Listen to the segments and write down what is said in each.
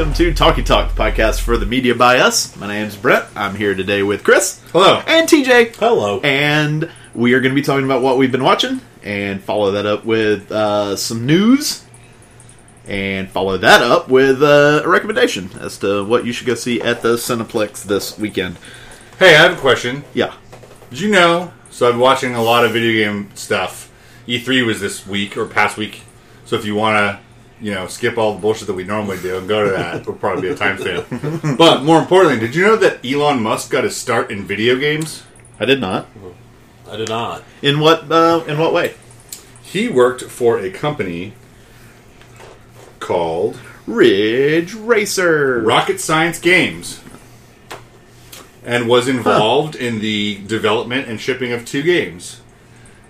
welcome to Talkie Talk, the podcast for the media by us. My name's Brett. I'm here today with Chris. Hello. And TJ. Hello. And we are going to be talking about what we've been watching and follow that up with uh, some news and follow that up with uh, a recommendation as to what you should go see at the Cineplex this weekend. Hey, I have a question. Yeah. Did you know? So I've been watching a lot of video game stuff. E3 was this week or past week. So if you want to, you know, skip all the bullshit that we normally do and go to that, it'll probably be a time timestamp. but more importantly, did you know that Elon Musk got his start in video games? I did not. I did not. In what uh, in what way? He worked for a company called Ridge Racer. Rocket Science Games and was involved in the development and shipping of two games.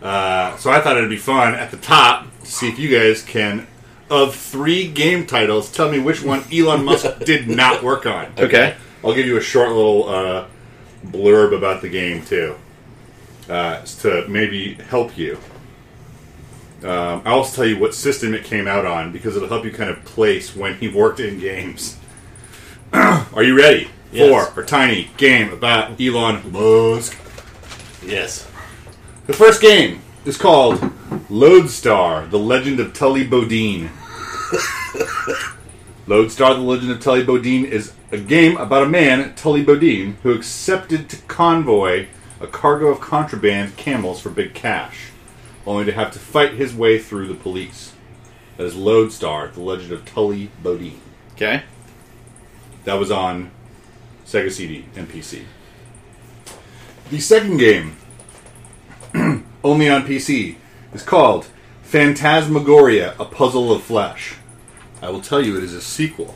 Uh, so I thought it'd be fun at the top to see if you guys can, of three game titles, tell me which one Elon Musk did not work on. Okay. I'll give you a short little uh, blurb about the game too, uh, to maybe help you. Um, I'll also tell you what system it came out on because it'll help you kind of place when he worked in games. Are you ready Yes. for our tiny game about Elon Musk? Yes. The first game is called Lodestar: The Legend of Tully Bodine. Lodestar: The Legend of Tully Bodine is a game about a man, Tully Bodine, who accepted to convoy a cargo of contraband camels for big cash, only to have to fight his way through the police. That is Lodestar: The Legend of Tully Bodine. Okay. That was on Sega CD and PC. The second game, only on PC, is called Phantasmagoria: A Puzzle of Flesh. I will tell you, it is a sequel.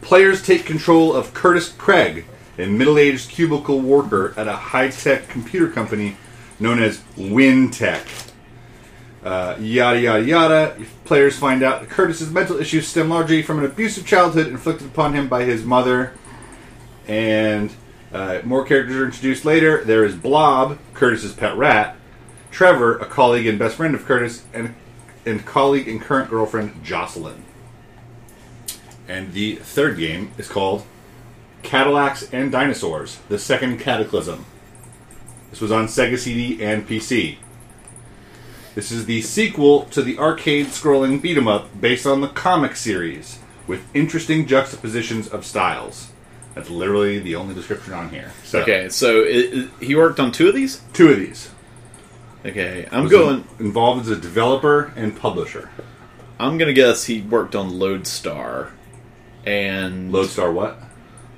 Players take control of Curtis Craig, a middle-aged cubicle worker at a high-tech computer company known as WynTech. Uh, yada yada yada. Players find out that Curtis's mental issues stem largely from an abusive childhood inflicted upon him by his mother, and uh, more characters are introduced later. There is Blob, Curtis's pet rat, Trevor, a colleague and best friend of Curtis, and and colleague and current girlfriend Jocelyn. And the third game is called Cadillacs and Dinosaurs: The Second Cataclysm. This was on Sega CD and PC. This is the sequel to the arcade scrolling beat 'em up based on the comic series, with interesting juxtapositions of styles. That's literally the only description on here. So, Okay, so it, it- he worked on two of these. two of these. Okay, I'm Was going. in- involved as a developer and publisher. I'm gonna guess he worked on Lodestar and Lodestar what?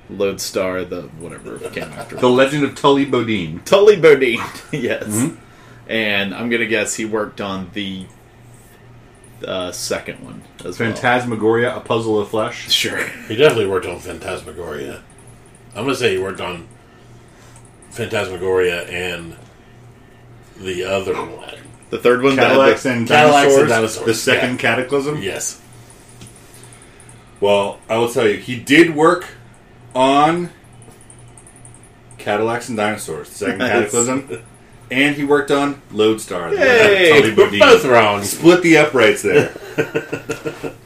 Lodestar, the whatever came after. The Legend of Tully Bodine. Tully Bodine, yes. Mhm. And I'm gonna guess he worked on the uh, second one as well. Phantasmagoria: A Puzzle of Flesh. Sure. He definitely worked on Phantasmagoria. I'm going to say he worked on Phantasmagoria and the other one. The third one. Cadillacs the- and Cadillacs dinosaurs, and Dinosaurs, The second yeah. Cataclysm. Yes. Well, I will tell you, he did work on Cadillacs and Dinosaurs, the second Cataclysm, and he worked on Lodestar. the Yay! Tully We're Bodine. both wrong. Split the uprights there.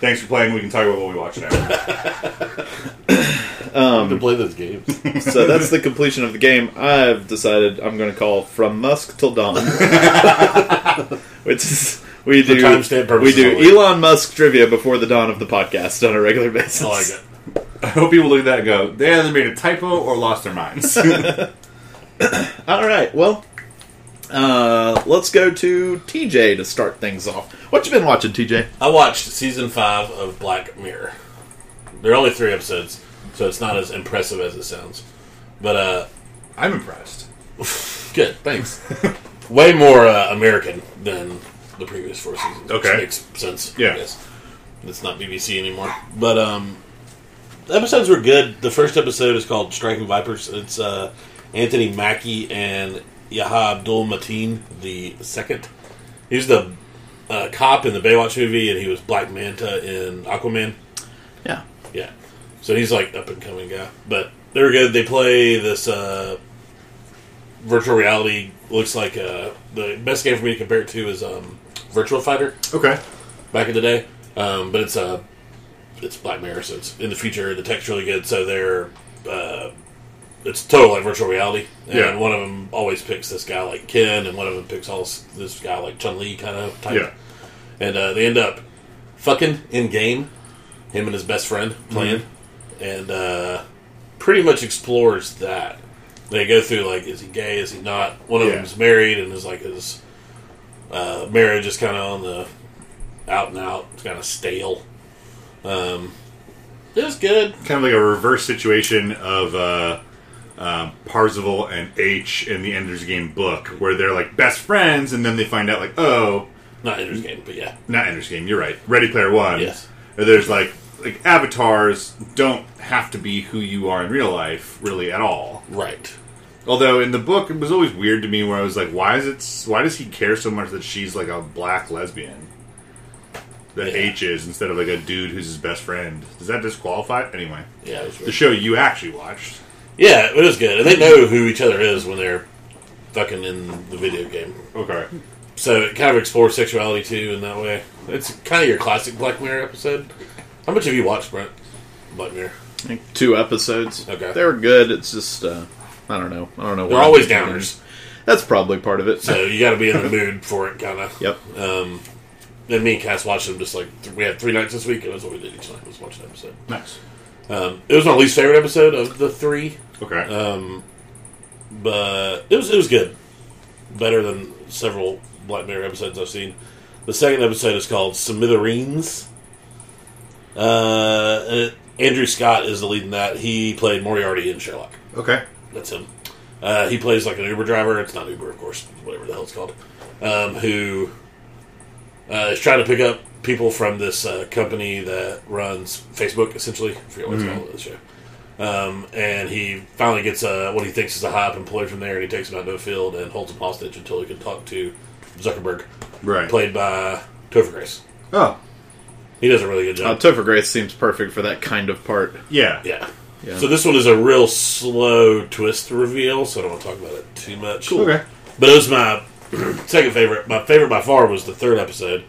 Thanks for playing. We can talk about what we watched now. I to um, play those games. so that's the completion of the game. I've decided I'm going to call from Musk till dawn, which is we For do timestamp we do only. Elon Musk trivia before the dawn of the podcast on a regular basis. I like it. I hope people look at that and go, they either made a typo or lost their minds. All right, well, uh, let's go to TJ to start things off. What you been watching, TJ? I watched season five of Black Mirror. There are only three episodes, so it's not as impressive as it sounds. But uh, I'm impressed. good, thanks. Way more uh, American than the previous four seasons. Okay. which makes sense. Yeah. I guess. it's not BBC anymore. But um, the episodes were good. The first episode is called Striking Vipers. It's uh, Anthony Mackie and Yahya Abdul Mateen the second. He's the uh, cop in the Baywatch movie, and he was Black Manta in Aquaman. Yeah. Yeah. So he's like up and coming guy. But they're good. They play this uh, virtual reality. Looks like uh, the best game for me to compare it to is um, Virtua Fighter Okay. back in the day. Um, but it's a it's Black Mirror, so it's in the future. The tech's really good, so they're uh, it's total like virtual reality. And Yeah. one of them always picks this guy like Ken, and one of them picks all this, guy like Chun Li kind of type. Yeah. And uh, they end up fucking in game, him and his best friend playing, and uh, pretty much explores that. They go through like, is he gay? Is he not? One of Yeah. them's married, and is like his uh, marriage is kind of on the out and out. It's kind of stale. Um, it was good. kind of like a reverse situation of uh, um, Parzival and Aech in the Ender's Game book, where they're like best friends, and then they find out like, oh, Not Ender's Game, but yeah, not Ender's Game. You're right. Ready Player One. Yes. There's like like avatars don't have to be who you are in real life really at all. right. Although in the book it was always weird to me where I was like, why is it? Why does he care so much that she's like a black lesbian? That Yeah. Aech is instead of like a dude who's his best friend. Does that disqualify? Anyway, Yeah, it was the show you actually watched. Yeah, it was good, and they know who each other is when they're fucking in the video game. Okay. So it kind of explores sexuality too in that way. It's kind of your classic Black Mirror episode. How much have you watched, Brent? Black Mirror. I think two episodes. Okay. they were good. It's just uh, I don't know. I don't know. They're always downers, That's probably part of it. so you got to be in the mood for it, kind of. yep. Um, and me and Cass watched them just like th- we had three nights this week, and that's what we did each night was watch an episode. Nice. Um, it was my least favorite episode of the three, Okay. um, but it was it was good, better than several Black Mirror episodes I've seen. The second episode is called Smithereens. Uh, Andrew Scott is the lead in that. He played Moriarty in Sherlock. okay. That's him. Uh, he plays like an Uber driver. It's not Uber, of course, whatever the hell it's called. Um, who uh, is trying to pick up people from this uh, company that runs Facebook, essentially. I forget what it's called. The show. Um, and he finally gets uh, what he thinks is a high up employee from there, and he takes him out to a field and holds him hostage until he can talk to Zuckerberg, Right. played by Topher Grace. Oh. He does a really good Uh, job. Topher Grace seems perfect for that kind of part. Yeah. yeah. Yeah. So this one is a real slow twist reveal, so I don't want to talk about it too much. Okay. But it was my second favorite. My favorite by far was the third episode,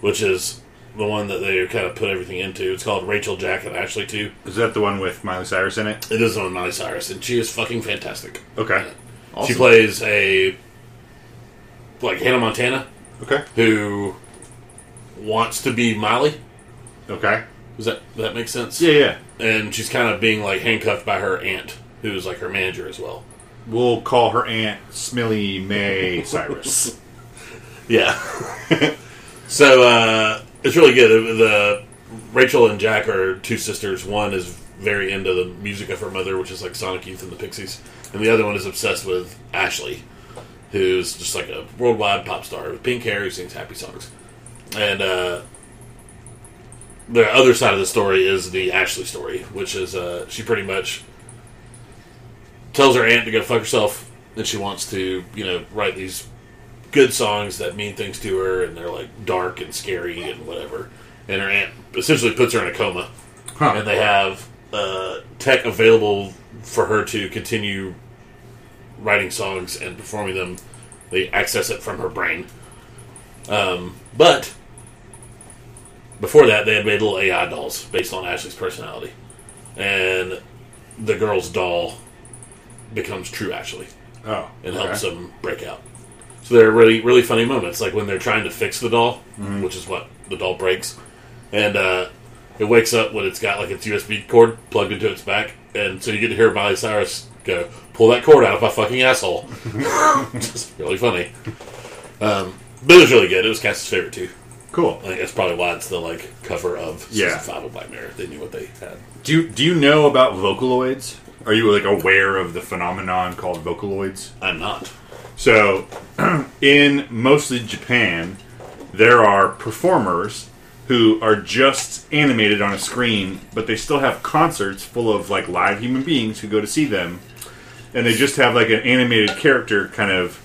which is the one that they kind of put everything into. It's called Rachel, Jack, and Ashley 2. Is that the one with Miley Cyrus in it? It is on Miley Cyrus, and she is fucking fantastic. Okay. She plays a like Hannah Montana Okay. who wants to be Miley. Okay. Does that does that make sense? Yeah, yeah. And she's kind of being like handcuffed by her aunt, who's like her manager as well. We'll call her aunt Smiley May Cyrus. Yeah. so uh, it's really good. The, Rachel and Jack are two sisters. One is very into the music of her mother, which is like Sonic Youth and the Pixies, and the other one is obsessed with Ashley, who's just like a worldwide pop star with pink hair who sings happy songs. And uh, the other side of the story is the Ashley story, which is uh, she pretty much tells her aunt to go fuck herself, and she wants to, you know, write these good songs that mean things to her, and they're like dark and scary and whatever. And her aunt essentially puts her in a coma, Huh. and they have uh, tech available for her to continue writing songs and performing them. They access it from her brain. Um, but before that, they had made little AI dolls based on Ashley's personality, and the girl's doll becomes true Ashley Oh. and okay. helps them break out. So they're really really funny moments, like when they're trying to fix the doll, Mm-hmm. which is what the doll breaks, and uh, it wakes up when it's got like its USB cord plugged into its back, and so you get to hear Miley Cyrus go, "Pull that cord out of my fucking asshole." Just really funny. Um, but it was really good. It was Cass's favorite too. Cool. I think that's probably why it's the like cover of season Yeah. five of Black Mirror. They knew what they had. Do you, do you know about Vocaloids? Are you like aware of the phenomenon called Vocaloids? I'm not. So, in mostly Japan, there are performers who are just animated on a screen, but they still have concerts full of like live human beings who go to see them, and they just have like an animated character kind of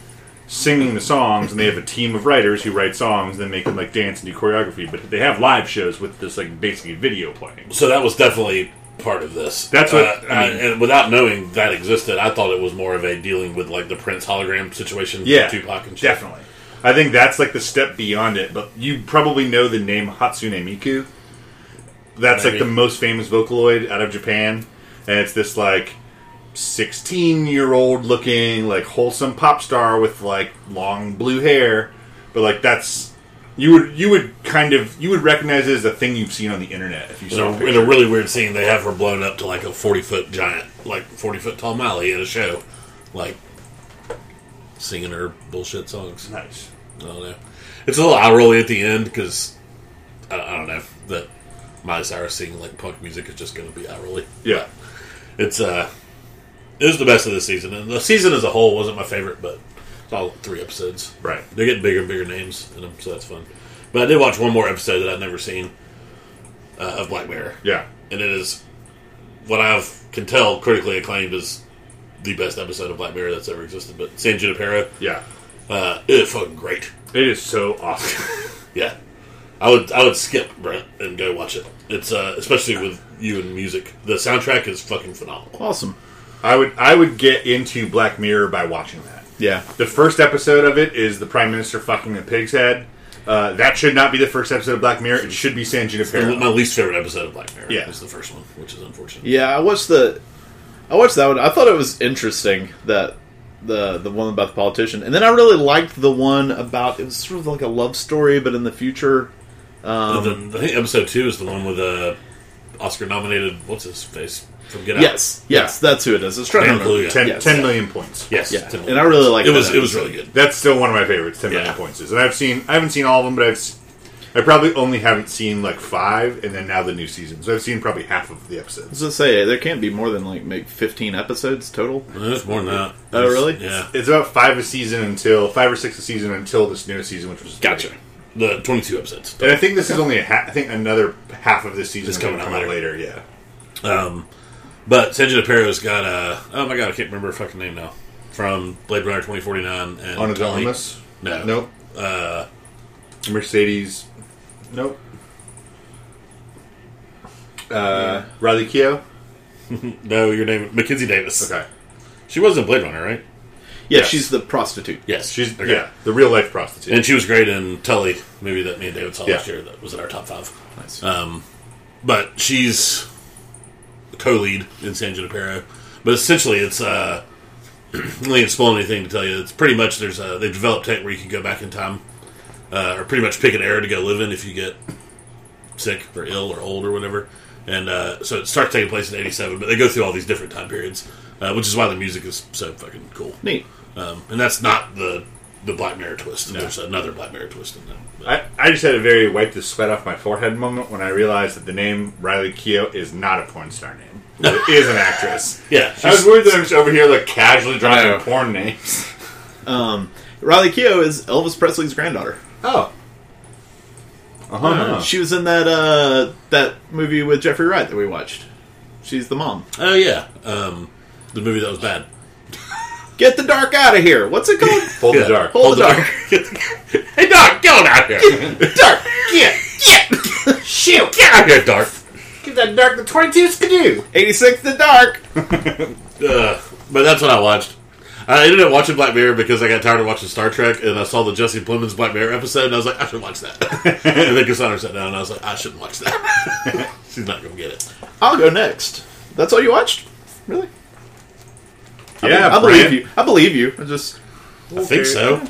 singing the songs, and they have a team of writers who write songs, then make them like dance and do choreography. But they have live shows with this like basically video playing. So that was definitely part of this. That's what- Uh, I mean- and without knowing that existed, I thought it was more of a dealing with like the Prince hologram situation. Yeah, Tupac and shit. definitely. I think that's like the step beyond it. But you probably know the name Hatsune Miku. that's like the most famous Vocaloid out of Japan, and it's this like sixteen-year-old looking like wholesome pop star with like long blue hair, but like that's you would you would kind of you would recognize it as a thing you've seen on the internet if you In saw a, a in a really weird scene, they have her blown up to like a forty foot giant, like forty foot tall Mally at a show, like singing her bullshit songs. nice. I don't know. It's a little eye rolly at the end because I, I don't know that Miley Cyrus singing like punk music is just going to be eye rolly. Yeah, It's uh, it was the best of the season, and the season as a whole wasn't my favorite, but all three episodes. right. They're getting bigger and bigger names in them, so that's fun. But I did watch one more episode that I've never seen uh, of Black Mirror, Yeah, and it is what I can tell critically acclaimed as the best episode of Black Mirror that's ever existed. But San Junipero, yeah. uh, it is fucking great. It is so awesome. Yeah, I would I would skip Brent and go watch it. It's uh, especially with you and music. The soundtrack is fucking phenomenal. Awesome. I would I would get into Black Mirror by watching that. Yeah. The first episode of it is the Prime Minister fucking a pig's head. Uh, that should not be the first episode of Black Mirror. It should be San Junipero. My least favorite episode of Black Mirror Yeah. is the first one, which is unfortunate. Yeah, I watched the I watched that one. I thought it was interesting that the the one about the politician, and then I really liked the one about it was sort of like a love story, but in the future. Um, the, I think episode two is the one with uh, Oscar nominated. What's his face from Get Out? yes, yes, that's who it is. It's trying to ten, yes. ten million points. Yes, Yeah, Tim and I really like it was that it was really good. That's still one of my favorites. Ten million Yeah. points is, and I've seen I haven't seen all of them, but I've s- I probably only haven't seen like five, and then now the new season. So I've seen probably half of the I episodes. was gonna say there can't be more than like maybe fifteen episodes total. It's more than that. Oh, really? Yeah, It's about five a season until five or six a season until this new season, which was Gotcha. the twenty-two episodes. And I think this is only a ha- I think another half of this season It's is going coming out come out later. Yeah, Um, but San Junipero got a oh my god, I can't remember her fucking name now from Blade Runner twenty forty nine and Tully. Autonomous. No, Nope. Uh, Mercedes. Nope. Uh, Riley Keough. no, your name Mackenzie Davis. Okay. She was in Blade Runner, right? Yeah, Yes. she's the prostitute. Yes, She's Okay. yeah, the real life prostitute. and she was great in Tully, movie that me and David saw Yeah. last year. That was in our top five. Nice. Um, but she's the co-lead in San Junipero. But essentially, it's uh, I ain't spoil anything to tell you. It's pretty much there's a, they've developed tech where you can go back in time, uh, or pretty much pick an era to go live in if you get sick or ill or old or whatever. And uh, so it starts taking place in '87, but they go through all these different time periods, uh, which is why the music is so fucking cool. Neat. Um, and that's not the the Black Mirror twist. There's another Black Mirror twist in that. I, I just had a very wipe the sweat off my forehead moment when I realized that the name Riley Keough is not a porn star name. It is an actress. yeah, I was she's- worried that I'm just over here like casually I know. dropping porn names. Um, Riley Keough is Elvis Presley's granddaughter. Oh. Uh-huh. She was in that uh, that movie with Jeffrey Wright that we watched. She's the mom. Oh yeah, um, the movie that was bad. Get the dark out of here. What's it called? Hold the dark. Hold the dark. hey, Dark, get on out of here! dark. Get get. Shoot. Get out of here, Dark. Give that dark the 22 skidoo. 86 the dark. Uh, but that's what I watched. I ended up watching Black Mirror because I got tired of watching Star Trek, and I saw the Jesse Plemons Black Mirror episode, and I was like, I should watch that. and then Cassandra sat down, and I was like, I shouldn't watch that. She's not going to get it. I'll go next. That's all you watched? Really? I Yeah, be- I believe Brent. you. I believe you. I just I think so.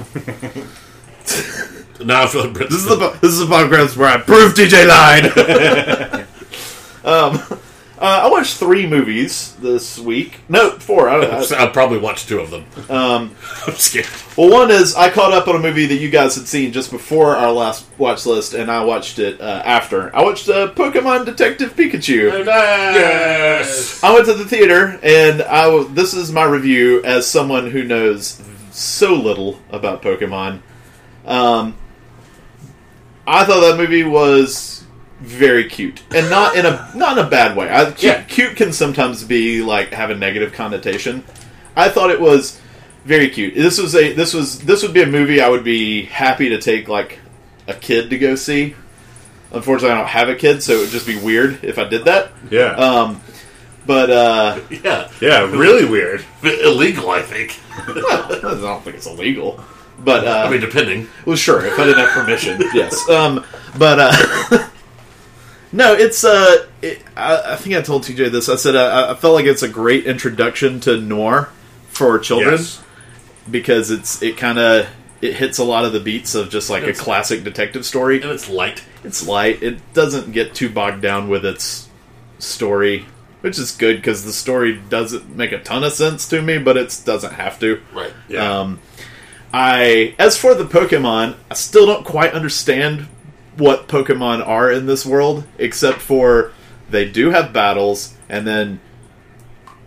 now I feel like Brent's this is the po- this is the podcast where I prove TJ lied. um, uh, I watched three movies this week. No, four. I don't know. I'll probably watched two of them. Um, I'm scared. Well, one is I caught up on a movie that you guys had seen just before our last watch list, and I watched it uh, after. I watched uh, Pokemon Detective Pikachu. Yes. I went to the theater, and I w- this is my review as someone who knows so little about Pokemon. Um, I thought that movie was very cute, and not in a not in a bad way. I, cute, Yeah. cute can sometimes be like have a negative connotation. I thought it was very cute. This was a this was this would be a movie I would be happy to take like a kid to go see. Unfortunately, I don't have a kid, so it would just be weird if I did that. Yeah. Um, but uh, Yeah. yeah, really weird. Illegal, I think. well, I don't think it's illegal. But uh, I mean, depending. well, sure, if I didn't have permission, yes. Um, but uh, No, it's uh, it, I, I think I told TJ this. I said uh, I felt like it's a great introduction to noir for children Yes. because it's it kind of it hits a lot of the beats of just like a classic detective story. And it's light. It's light. It doesn't get too bogged down with its story, which is good because the story doesn't make a ton of sense to me, but it doesn't have to. Right. Yeah. Um, I as for the Pokemon, I still don't quite understand what Pokemon are in this world, except for they do have battles, and then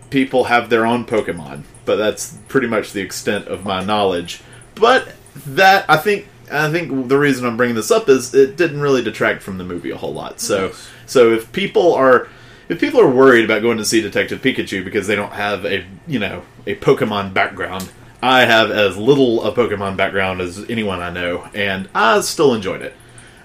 people have their own Pokemon. But that's pretty much the extent of my knowledge. But that I think I think the reason I'm bringing this up is it didn't really detract from the movie a whole lot. So so if people are if people are worried about going to see Detective Pikachu because they don't have a you know a Pokemon background, I have as little a Pokemon background as anyone I know, and I still enjoyed it.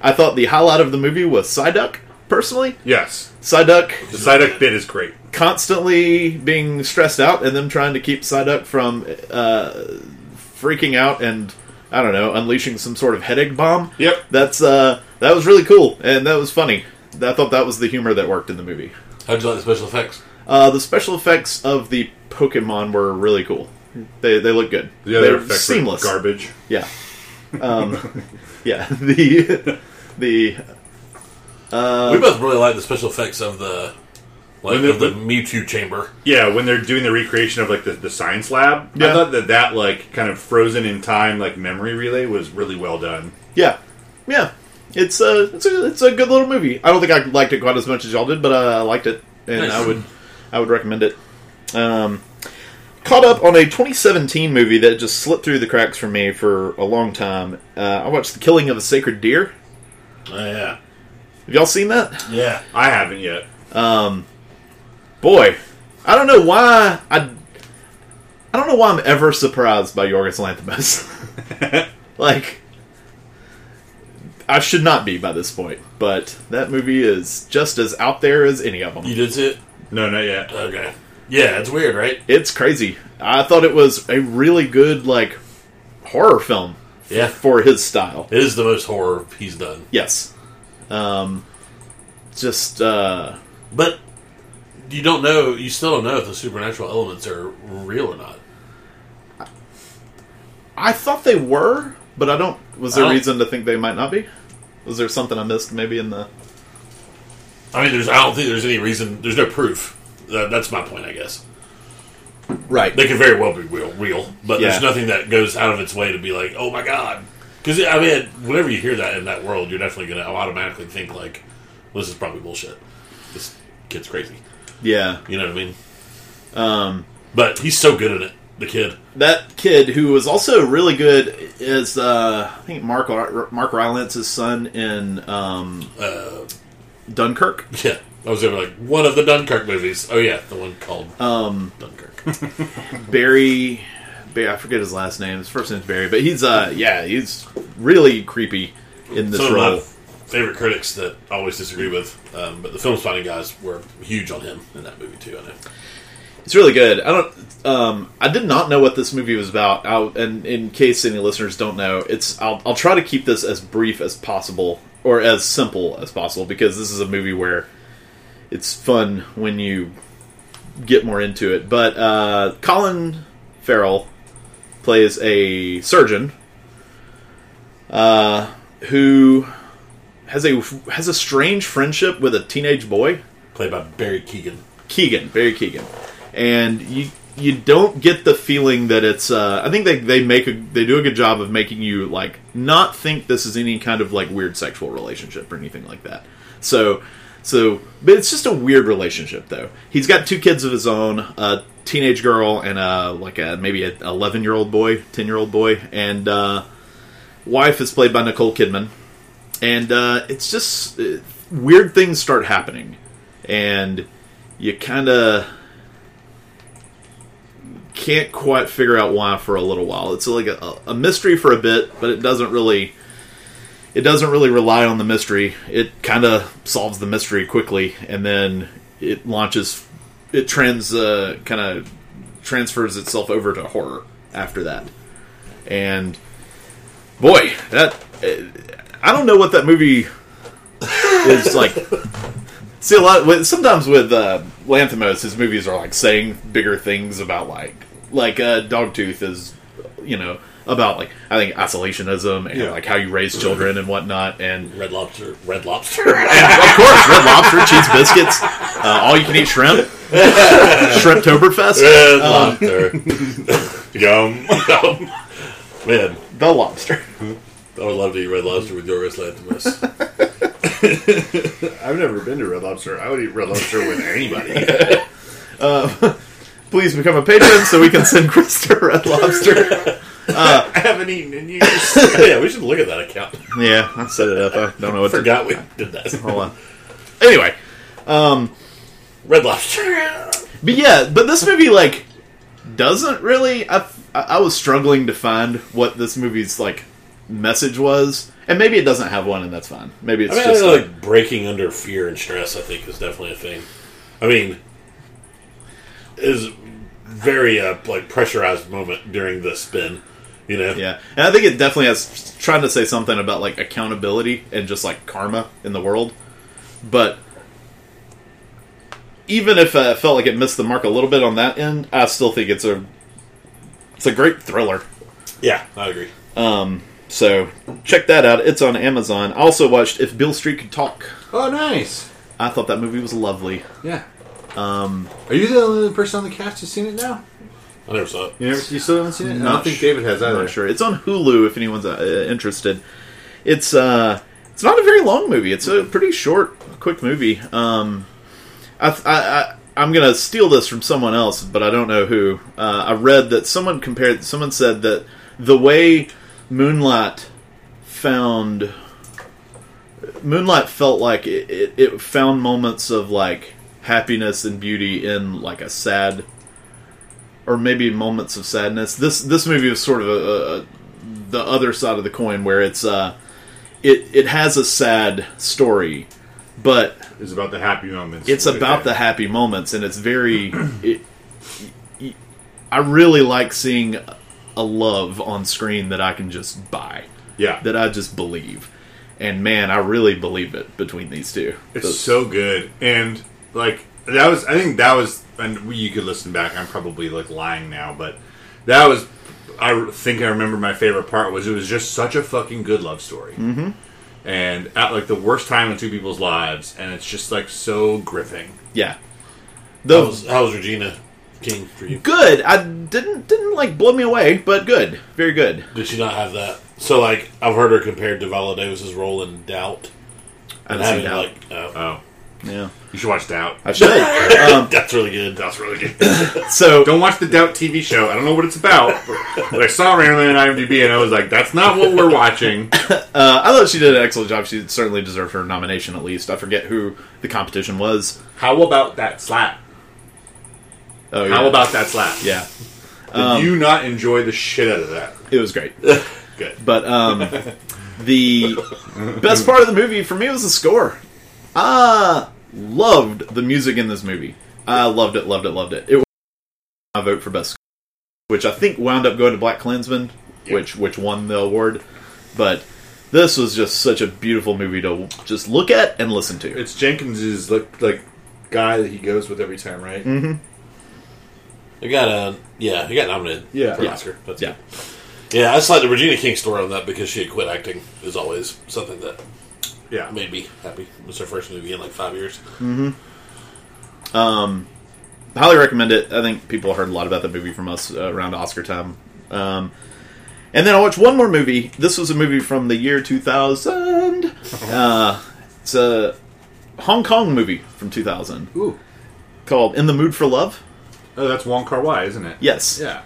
I thought the highlight of the movie was Psyduck. Personally, yes. Psyduck The Psyduck bit is great. constantly being stressed out and them trying to keep Psyduck from uh, freaking out and I don't know unleashing some sort of headache bomb. Yep. That's uh, that was really cool and that was funny. I thought that was the humor that worked in the movie. How'd you like the special effects? Uh, the special effects of the Pokemon were really cool. They they look good. The other They're effects were seamless. garbage. Yeah. Um, yeah. The the uh, we both really like the special effects of the like When the- of the Mewtwo chamber. Yeah, when they're doing the recreation of like the, the science lab, I thought that that like kind of frozen in time like memory relay was really well done. Yeah, yeah. It's a it's a it's a good little movie. I don't think I liked it quite as much as y'all did, but uh, I liked it, and Nice. I would I would recommend it. Um, caught up on a 2017 movie that just slipped through the cracks for me for a long time. Uh, I watched The Killing of a Sacred Deer. Oh, yeah, Have y'all seen that? yeah. I haven't yet. Um, Boy, I don't know why I I don't know why I'm ever surprised by Yorgos Lanthimos. like I should not be by this point, but that movie is just as out there as any of them. You did see it? No, not yet. Okay. Yeah, it's weird, right? It's crazy. I thought it was a really good like horror film Yeah. for his style. It is the most horror he's done. Yes. Um just uh But you don't know. You still don't know if the supernatural elements are real or not. I thought they were, but I don't was there don't- reason to think they might not be? Was there something I missed maybe in the I mean, there's. I don't think there's any reason. There's no proof. That, that's my point, I guess. Right. They could very well be real, real, but Yeah. there's nothing that goes out of its way to be like, oh my god. Because I mean, whenever you hear that in that world, you're definitely going to automatically think like, well, this is probably bullshit. This kid's crazy. Yeah. You know what I mean? Um, But he's so good at it. The kid. that kid who was also really good is uh, I think Mark Mark Rylance's son in um, Uh, Dunkirk. yeah, I was ever like one of the Dunkirk movies. Oh yeah, the one called Um, Dunkirk. Barry, Barry, I forget his last name. His first name's Barry, but he's uh, yeah, he's really creepy in this Some of role. my favorite critics that I always disagree with, um, but the film spotting guys were huge on him in that movie too. I know. It's really good. I don't. Um, I did not know what this movie was about. i and in case any listeners don't know, it's. I'll, I'll try to keep this as brief as possible or as simple as possible because this is a movie where it's fun when you get more into it. But uh, Colin Farrell plays a surgeon uh, who has a has a strange friendship with a teenage boy. Played by Barry Keoghan. Keoghan, Barry Keoghan, and you you don't get the feeling that it's. Uh, I think they they make a they do a good job of making you like not think this is any kind of like weird sexual relationship or anything like that. So so, but it's just a weird relationship though. He's got two kids of his own, a teenage girl and a like a maybe an eleven year old boy, ten year old boy, and uh, wife is played by Nicole Kidman, and uh, it's just uh, weird things start happening, and you kind of can't quite figure out why for a little while. It's like a, a mystery for a bit, but it doesn't really it doesn't really rely on the mystery. It kind of solves the mystery quickly, and then it launches. It trans uh, kind of transfers itself over to horror after that, and boy, that uh, I don't know what that movie is like See a lot. With, sometimes with uh, Lanthimos, his movies are like saying bigger things about like like uh, Dogtooth is, you know, about like I think isolationism and Yeah. like how you raise children and whatnot. And Red Lobster. Red Lobster. of course, Red Lobster, cheese biscuits, uh, all you can eat shrimp, Shrimptoberfest, Red Lobster. Yum. Yum. Man, the lobster. I would love to eat Red Lobster with Yorgos Lanthimos. I've never been to Red Lobster. I would eat Red Lobster with anybody. Please become a patron so we can send Chris to Red Lobster. I haven't eaten in years. yeah, we should look at that account. Yeah, I set it up. I don't know what to Forgot we did that. Hold on. Anyway, Red Lobster. But yeah, but this movie like doesn't really. I, I was struggling to find what this movie's like message was, and maybe it doesn't have one, and that's fine. Maybe it's I mean, just I like, like breaking under fear and stress. I think is definitely a thing. I mean, is very uh, like pressurized moment during the spin. You know, yeah, and I think it definitely has trying to say something about like accountability and just like karma in the world, but. Even if I felt like it missed the mark a little bit on that end, I still think it's a it's a great thriller. yeah, I agree. So check that out. It's on Amazon. I also watched If Beale Street Could Talk. Oh, nice. I thought that movie was lovely. Yeah. Um, Are you the only person on the cast who's seen it now? I never saw it. You, never, you still haven't seen it? I Not don't think sh- David has I'm not sure. It's on Hulu if anyone's uh, interested. It's uh, it's not a very long movie. It's a pretty short, quick movie. Um, I, I, I I'm gonna steal this from someone else, but I don't know who. Uh, I read that someone compared. Someone said that the way Moonlight found Moonlight felt like it, it, it found moments of like happiness and beauty in like a sad or maybe moments of sadness. This this movie is sort of a, a, the other side of the coin where it's uh it it has a sad story, but It's about the happy moments. it's about it. the happy moments and it's very it, I really like seeing a love on screen that I can just buy Yeah. that I just believe. And man, I really believe it between these two. It's Those- so good, and like that was. I think that was, and you could listen back. I'm probably like lying now, but that was. I think I remember my favorite part was it was just such a fucking good love story, mm-hmm. and at like the worst time in two people's lives, and it's just like so gripping. yeah. How The was, how was Regina King for you? good. I didn't didn't like blow me away, but good. Very good. Did she not have that? So, like, I've heard her compared to Viola Davis's role in Doubt. I And haven't seen having, Doubt. like, uh, Oh, Yeah. you should watch Doubt. I should. um, that's really good. That's really good. so Don't watch the Doubt TV show. I don't know what it's about, but I saw it randomly on IMDb, and I was like, "That's not what we're watching." uh, I thought she did an excellent job. She certainly deserved her nomination at least. I forget who the competition was. How about that slap? Oh, yeah. How about that slap? yeah? Did you not enjoy the shit out of that? It was great. Good. But um, the best part of the movie for me was the score. I loved the music in this movie. I loved it, loved it, loved it. It was my vote for best score, which I think wound up going to Black Klansman, which which won the award. But this was just such a beautiful movie to just look at and listen to. It's Jenkins's like like guy that he goes with every time, right? Mm-hmm. It got a yeah, it got nominated Yeah. for Yeah. Oscar. That's yeah, good. yeah. I just like the Regina King story on that because she had quit acting is always something that Yeah. it made me happy. It was her first movie in like five years. Mm-hmm. Um, highly recommend it. I think people heard a lot about the movie from us uh, around Oscar time. Um, and then I watched one more movie. This was a movie from the year 2000. Uh, it's a Hong Kong movie from 2000 Ooh. called In the Mood for Love. Oh, that's Wong Kar Wai, isn't it? Yes. Yeah.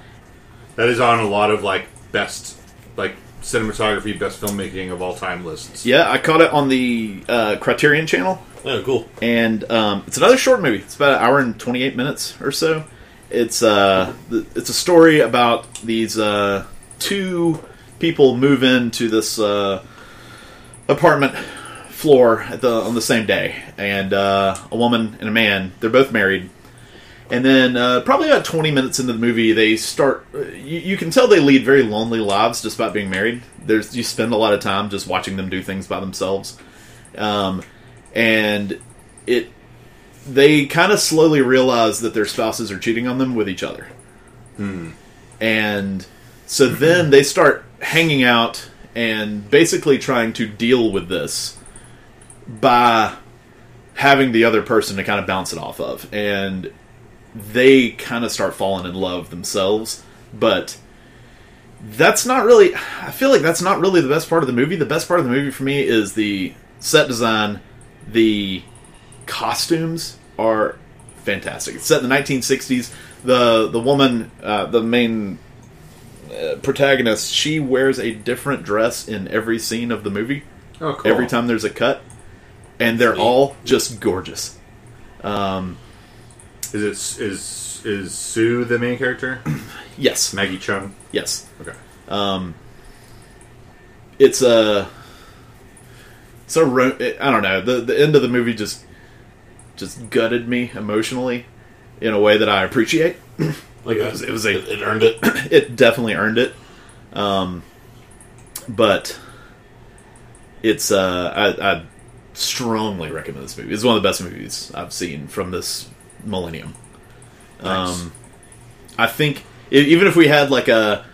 That is on a lot of like best like cinematography, best filmmaking of all time lists. Yeah, I caught it on the uh, Criterion channel. Oh, cool. and um, it's another short movie. It's about an hour and twenty eight minutes or so. It's uh, it's a story about these uh, two people move into this uh, apartment floor at the on the same day, and uh, a woman and a man. They're both married. And then, uh, probably about 20 minutes into the movie, they start. uh, You, you can tell they lead very lonely lives just by being married. There's you spend a lot of time just watching them do things by themselves um, and it they kind of slowly realize that their spouses are cheating on them with each other. And so then they start hanging out and basically trying to deal with this by having the other person to kind of bounce it off of. And they kind of start falling in love themselves. But that's not really, I feel like that's not really the best part of the movie. The best part of the movie for me is the set design, the costumes are fantastic. It's set in the 1960s. The the woman, uh, the main uh, protagonist, she wears a different dress in every scene of the movie. Oh, cool. Every time there's a cut, and they're Sweet. all just gorgeous. Is it is is Sue the main character? Yes, Maggie Cheung. yes. Okay. Um, it's a so ro- I don't know. The the end of the movie just just gutted me emotionally in a way that I appreciate. Like It was- it was a- it, it earned it. it definitely earned it. Um, but it's uh, I, I strongly recommend this movie. It's one of the best movies I've seen from this millennium. Nice. Um, I think e- even if we had like a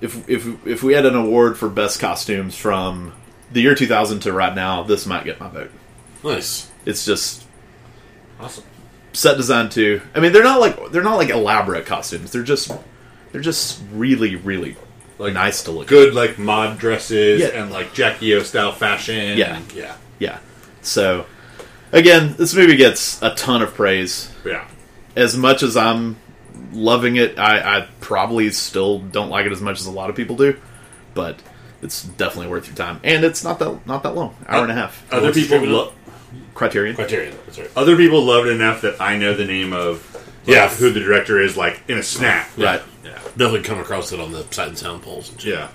if if if we had an award for best costumes from the year 2000 to right now, this might get my vote. Nice. It's just Awesome. set design too. I mean, they're not like they're not like elaborate costumes. They're just they're just really really Like nice to look. at. Good like mod dresses Yeah. and like Jackie O style fashion. Yeah. Yeah. Yeah. So again, this movie gets a ton of praise. Yeah. As much as I'm loving it, I, I probably still don't like it as much as a lot of people do. But it's definitely worth your time, and it's not that not that long, hour and a half. Other What's people the lo- Criterion. Criterion. That's right. other people loved it enough that I know the name of like, Yeah. who the director is like in a snap. Right. Yeah. Definitely come across it on the sight and sound polls. And. Yeah.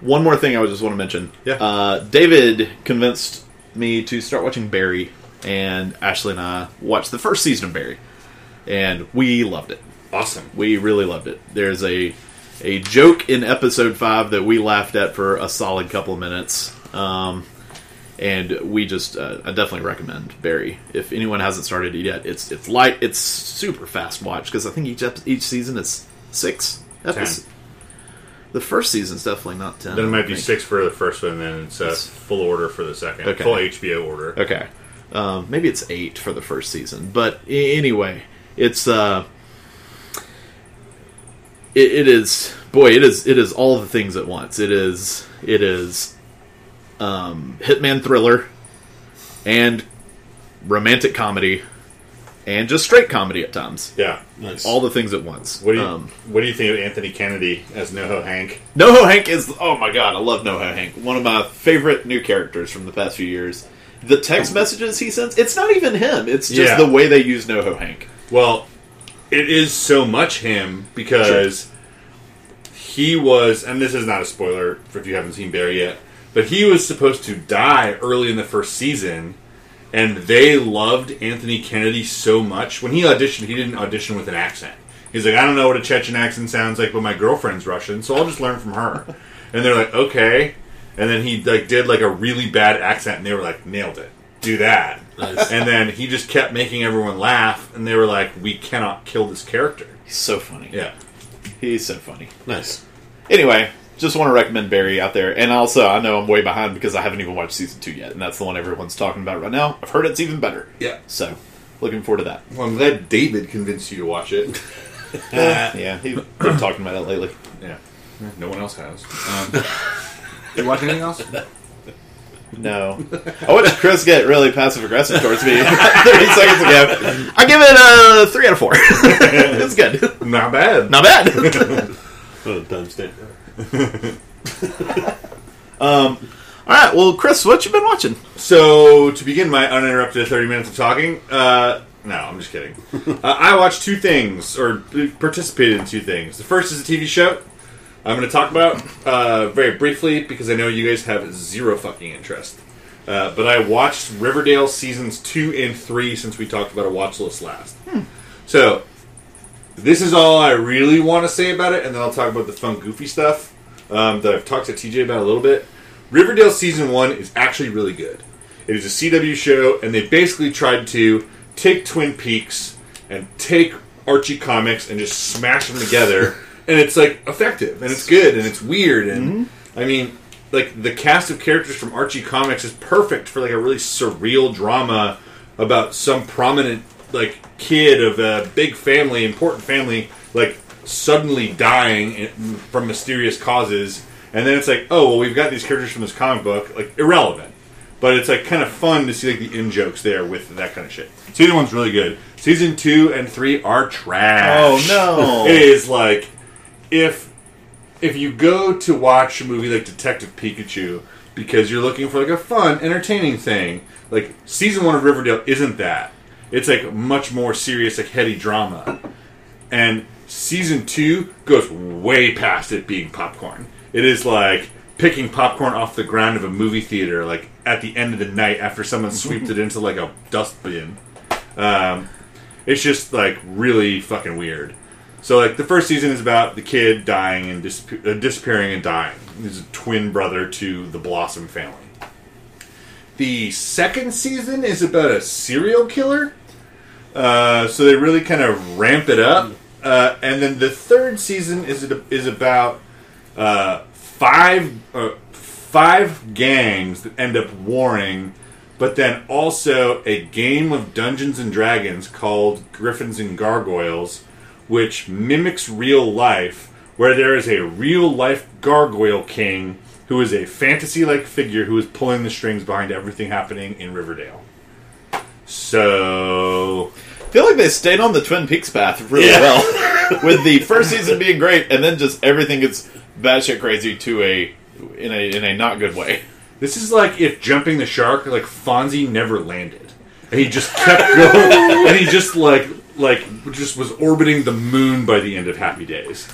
One more thing I would just want to mention. Yeah. Uh, David convinced me to start watching Barry, and Ashley and I watched the first season of Barry, and we loved it. Awesome. We really loved it. There's a a joke in episode five that we laughed at for a solid couple of minutes, um, and we just uh, I definitely recommend Barry if anyone hasn't started it yet. It's it's light, it's super fast watch because I think each ep- each season is six episodes. The first season's definitely not ten. Then it might be think. six for the first one, and then it's uh, Yes. full order for the second. Okay. Full HBO order. Okay. Um, maybe it's eight for the first season, but anyway, it's uh, it, it is boy, it is it is all the things at once. It is it is um, hitman thriller and romantic comedy and just straight comedy at times. Yeah. Nice. All the things at once. What do you um, What do you think of Anthony Kennedy as NoHo Hank? NoHo Hank is oh my god, I love NoHo Hank. One of my favorite new characters from the past few years. The text oh. messages he sends, it's not even him. It's just Yeah. the way they use NoHo Hank. Well, it is so much him because he was, and this is not a spoiler for if you haven't seen Barry yet, but he was supposed to die early in the first season, and they loved Anthony Kennedy so much. When he auditioned, he didn't audition with an accent. He's like, I don't know what a Chechen accent sounds like, but my girlfriend's Russian, so I'll just learn from her. And they're like, okay. And then he like did like a really bad accent, and they were like, nailed it. Do that. Nice. And then he just kept making everyone laugh, and they were like, "We cannot kill this character." He's so funny. Yeah, He's so funny. nice. Anyway, just want to recommend Barry out there. And also, I know I'm way behind because I haven't even watched season two yet, and that's the one everyone's talking about right now. I've heard it's even better. yeah. So, looking forward to that. Well, I'm glad David convinced you to watch it. Yeah, he's been talking about it lately. yeah, no one else has. Um, you watch anything else? No. I watched Chris get really passive aggressive towards me 30 seconds ago. I give it a 3 out of 4. it's good. Not bad. Not bad. What a timestamp. All right, well, Chris, what you been watching? So to begin my uninterrupted 30 minutes of talking, uh, no, I'm just kidding. uh, I watched two things, or participated in two things. The first is a TV show. I'm going to talk about uh, very briefly because I know you guys have zero fucking interest. Uh, but I watched Riverdale seasons two and three since we talked about a watch list last. So this is all I really want to say about it, and then I'll talk about the fun, goofy stuff um, that I've talked to TJ about a little bit. Riverdale season one is actually really good. It is a CW show, and they basically tried to take Twin Peaks and take Archie comics and just smash them together, and it's like effective and it's good and it's weird and mm-hmm. I mean, like the cast of characters from Archie comics is perfect for like a really surreal drama about some prominent like kid of a big family, important family, like suddenly dying from mysterious causes, and then it's like, oh well, we've got these characters from this comic book, like irrelevant. But it's like kind of fun to see like the in jokes there with that kind of shit. Season one's really good. Season two and three are trash. Oh, no. It is like if if you go to watch a movie like Detective Pikachu because you're looking for like a fun, entertaining thing, like season one of Riverdale isn't that. It's like much more serious, like heady drama. And season two goes way past it being popcorn. It is like picking popcorn off the ground of a movie theater, like at the end of the night after someone swept it into like a dustbin. Um, it's just like really fucking weird. So like the first season is about the kid dying and disap- uh, disappearing and dying. He's a twin brother to the Blossom family. The second season is about a serial killer. Uh, so they really kind of ramp it up. Uh, and then the third season is is about uh, five uh, five gangs that end up warring, but then also a game of Dungeons and Dragons called Gryphons and Gargoyles, which mimics real life, where there is a real life gargoyle king who is a fantasy like figure who is pulling the strings behind everything happening in Riverdale. So I feel like they stayed on the Twin Peaks path really Yeah. well, with the first season being great, and then just everything gets batshit crazy to a in a in a not good way. This is like if jumping the shark, like Fonzie never landed, and he just kept going, and he just like like just was orbiting the moon by the end of Happy Days.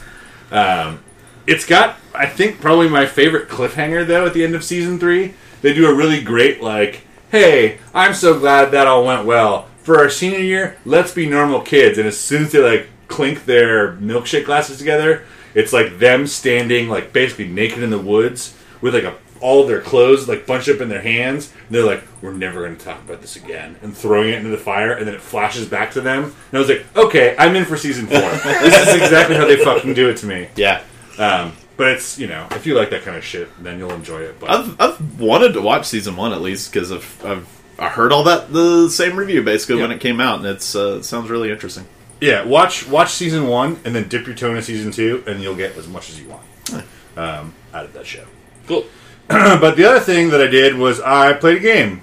Um, it's got, I think, probably my favorite cliffhanger though at the end of season three. They do a really great like, "Hey, I'm so glad that all went well for our senior year. Let's be normal kids." And as soon as they like clink their milkshake glasses together, it's like them standing like basically naked in the woods with like a all their clothes like bunched up in their hands. And they're like, "We're never going to talk about this again," and throwing it into the fire, and then it flashes back to them. And I was like, "Okay, I'm in for season four. this is exactly how they fucking do it to me." Yeah, Um, but it's you know, if you like that kind of shit, then you'll enjoy it. But I've I've wanted to watch season one at least because I've, I've I heard all that the same review basically when it came out, and it's uh, it sounds really interesting. yeah, watch watch season one, and then dip your toe into season two, and you'll get as much as you want um, out of that show. Cool. but the other thing that I did was I played a game.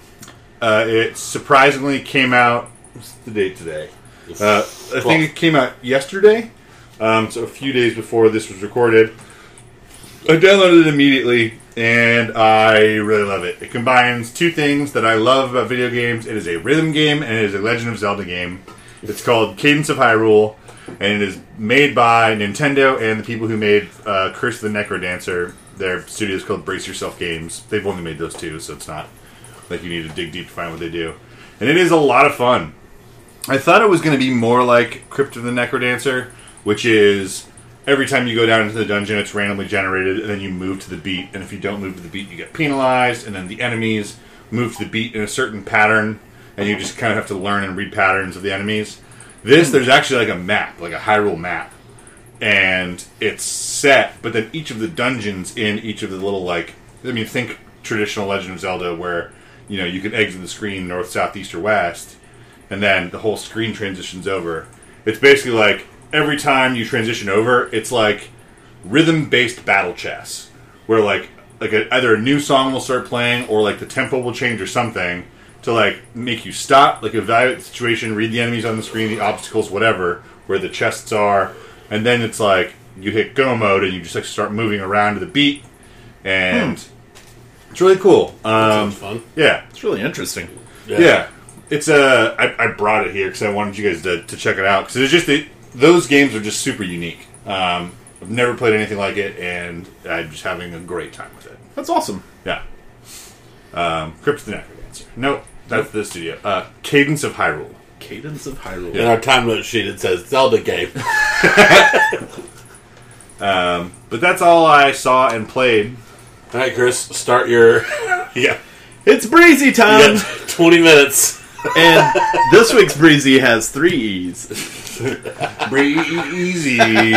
Uh, it surprisingly came out. What's the date today? Uh, I think it came out yesterday, um, so a few days before this was recorded. I downloaded it immediately, and I really love it. It combines two things that I love about video games. It is a rhythm game, and it is a Legend of Zelda game. It's called Cadence of Hyrule, and it is made by Nintendo and the people who made uh, Curse of the Necrodancer. Their studio is called Brace Yourself Games. They've only made those two, so it's not like you need to dig deep to find what they do. And it is a lot of fun. I thought it was going to be more like Crypt of the Necrodancer, which is every time you go down into the dungeon, it's randomly generated, and then you move to the beat. And if you don't move to the beat, you get penalized. And then the enemies move to the beat in a certain pattern, and you just kind of have to learn and read patterns of the enemies. This, there's actually like a map, like a Hyrule map, and it's set. But then each of the dungeons in each of the little like, I mean, think traditional Legend of Zelda, where you know you can exit the screen north, south, east, or west and then the whole screen transitions over. It's basically like every time you transition over, it's like rhythm based battle chess, where like like a, either a new song will start playing or like the tempo will change or something to like make you stop, like evaluate the situation, read the enemies on the screen, the obstacles, whatever, where the chests are, and then it's like you hit go mode and you just like start moving around to the beat, and it's really cool. Um, Sounds fun. yeah, It's really interesting. yeah, it's uh, I, I brought it here because I wanted you guys to, to check it out because it's just it, those games are just super unique. Um, I've never played anything like it, and I'm just having a great time with it. That's awesome. Yeah. Um, Crypt of the Necrodancer. No, that's the studio. Uh, Cadence of Hyrule. Cadence of Hyrule. In our time note sheet, it says Zelda game. Um, but that's all I saw and played. All right, Chris, start your. Yeah. It's breezy You time. got 20 minutes. and this week's breezy has three e's. Breezy. You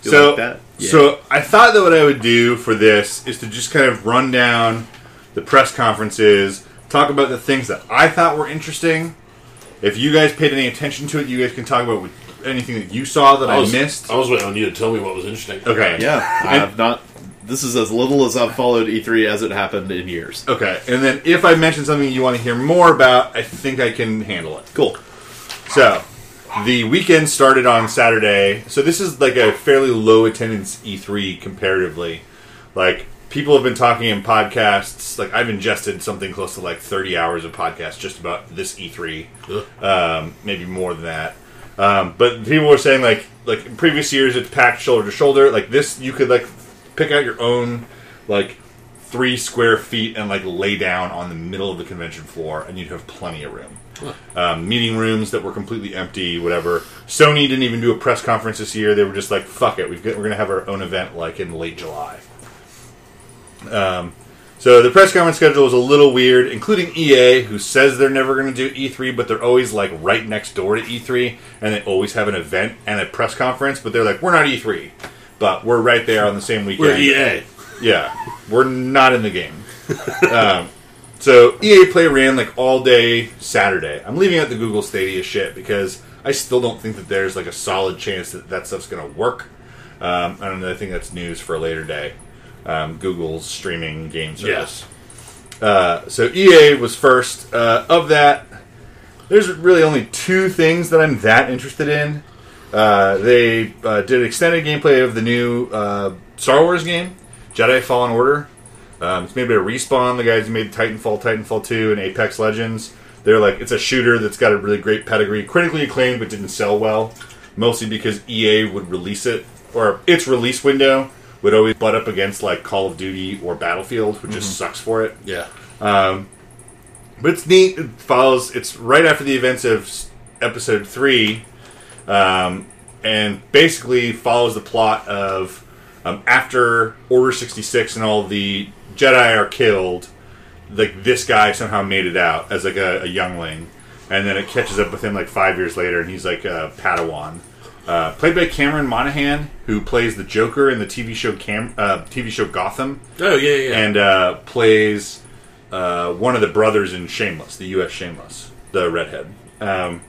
so, like that? Yeah. so I thought that what I would do for this is to just kind of run down the press conferences, talk about the things that I thought were interesting. If you guys paid any attention to it, you guys can talk about anything that you saw that I, was, missed. I was waiting on you to tell me what was interesting. okay. Yeah, I have not. This is as little as I've followed E3 as it happened in years. Okay. And then if I mention something you want to hear more about, I think I can handle it. Cool. So, the weekend started on Saturday. So this is like a fairly low attendance E3 comparatively. Like people have been talking in podcasts. Like I've ingested something close to like 30 hours of podcasts just about this E3. Um, maybe more than that. Um, but people were saying like like in previous years it's packed shoulder to shoulder. Like this, you could like pick out your own like three square feet and like lay down on the middle of the convention floor, and you'd have plenty of room. Um, meeting rooms that were completely empty, whatever. Sony didn't even do a press conference this year. They were just like, "Fuck it, we've got, we're going to have our own event like in late July." Um, so the press conference schedule was a little weird, including EA, who says they're never going to do E3, but they're always like right next door to E3, and they always have an event and a press conference. But they're like, "We're not E3, but we're right there on the same weekend." We're EA. Yeah, we're not in the game. um, so EA Play ran like all day Saturday. I'm leaving out the Google Stadia shit because I still don't think that there's like a solid chance that that stuff's going to work. Um, I don't know. I think that's news for a later day. Um, Google's streaming game service. Uh, so EA was first uh, of that. There's really only two things that I'm that interested in. Uh, they uh, did extended gameplay of the new uh, Star Wars game, Jedi Fallen Order. Um, it's made by Respawn, the guys who made Titanfall, Titanfall 2, and Apex Legends. They're like, it's a shooter that's got a really great pedigree, critically acclaimed, but didn't sell well, mostly because EA would release it, or its release window would always butt up against like Call of Duty or Battlefield, which just sucks for it. Yeah. But it's neat. It follows. It's right after the events of episode three, um, and basically follows the plot of um, after Order sixty six and all the Jedi are killed. Like this guy somehow made it out as like a, a youngling, and then it catches up with him like five years later, and he's like a Padawan. Uh, played by Cameron Monaghan, who plays the Joker in the TV show Cam- uh, TV show Gotham Oh yeah, yeah. and uh, plays uh, one of the brothers in Shameless, the U.S. Shameless, the redhead. Um,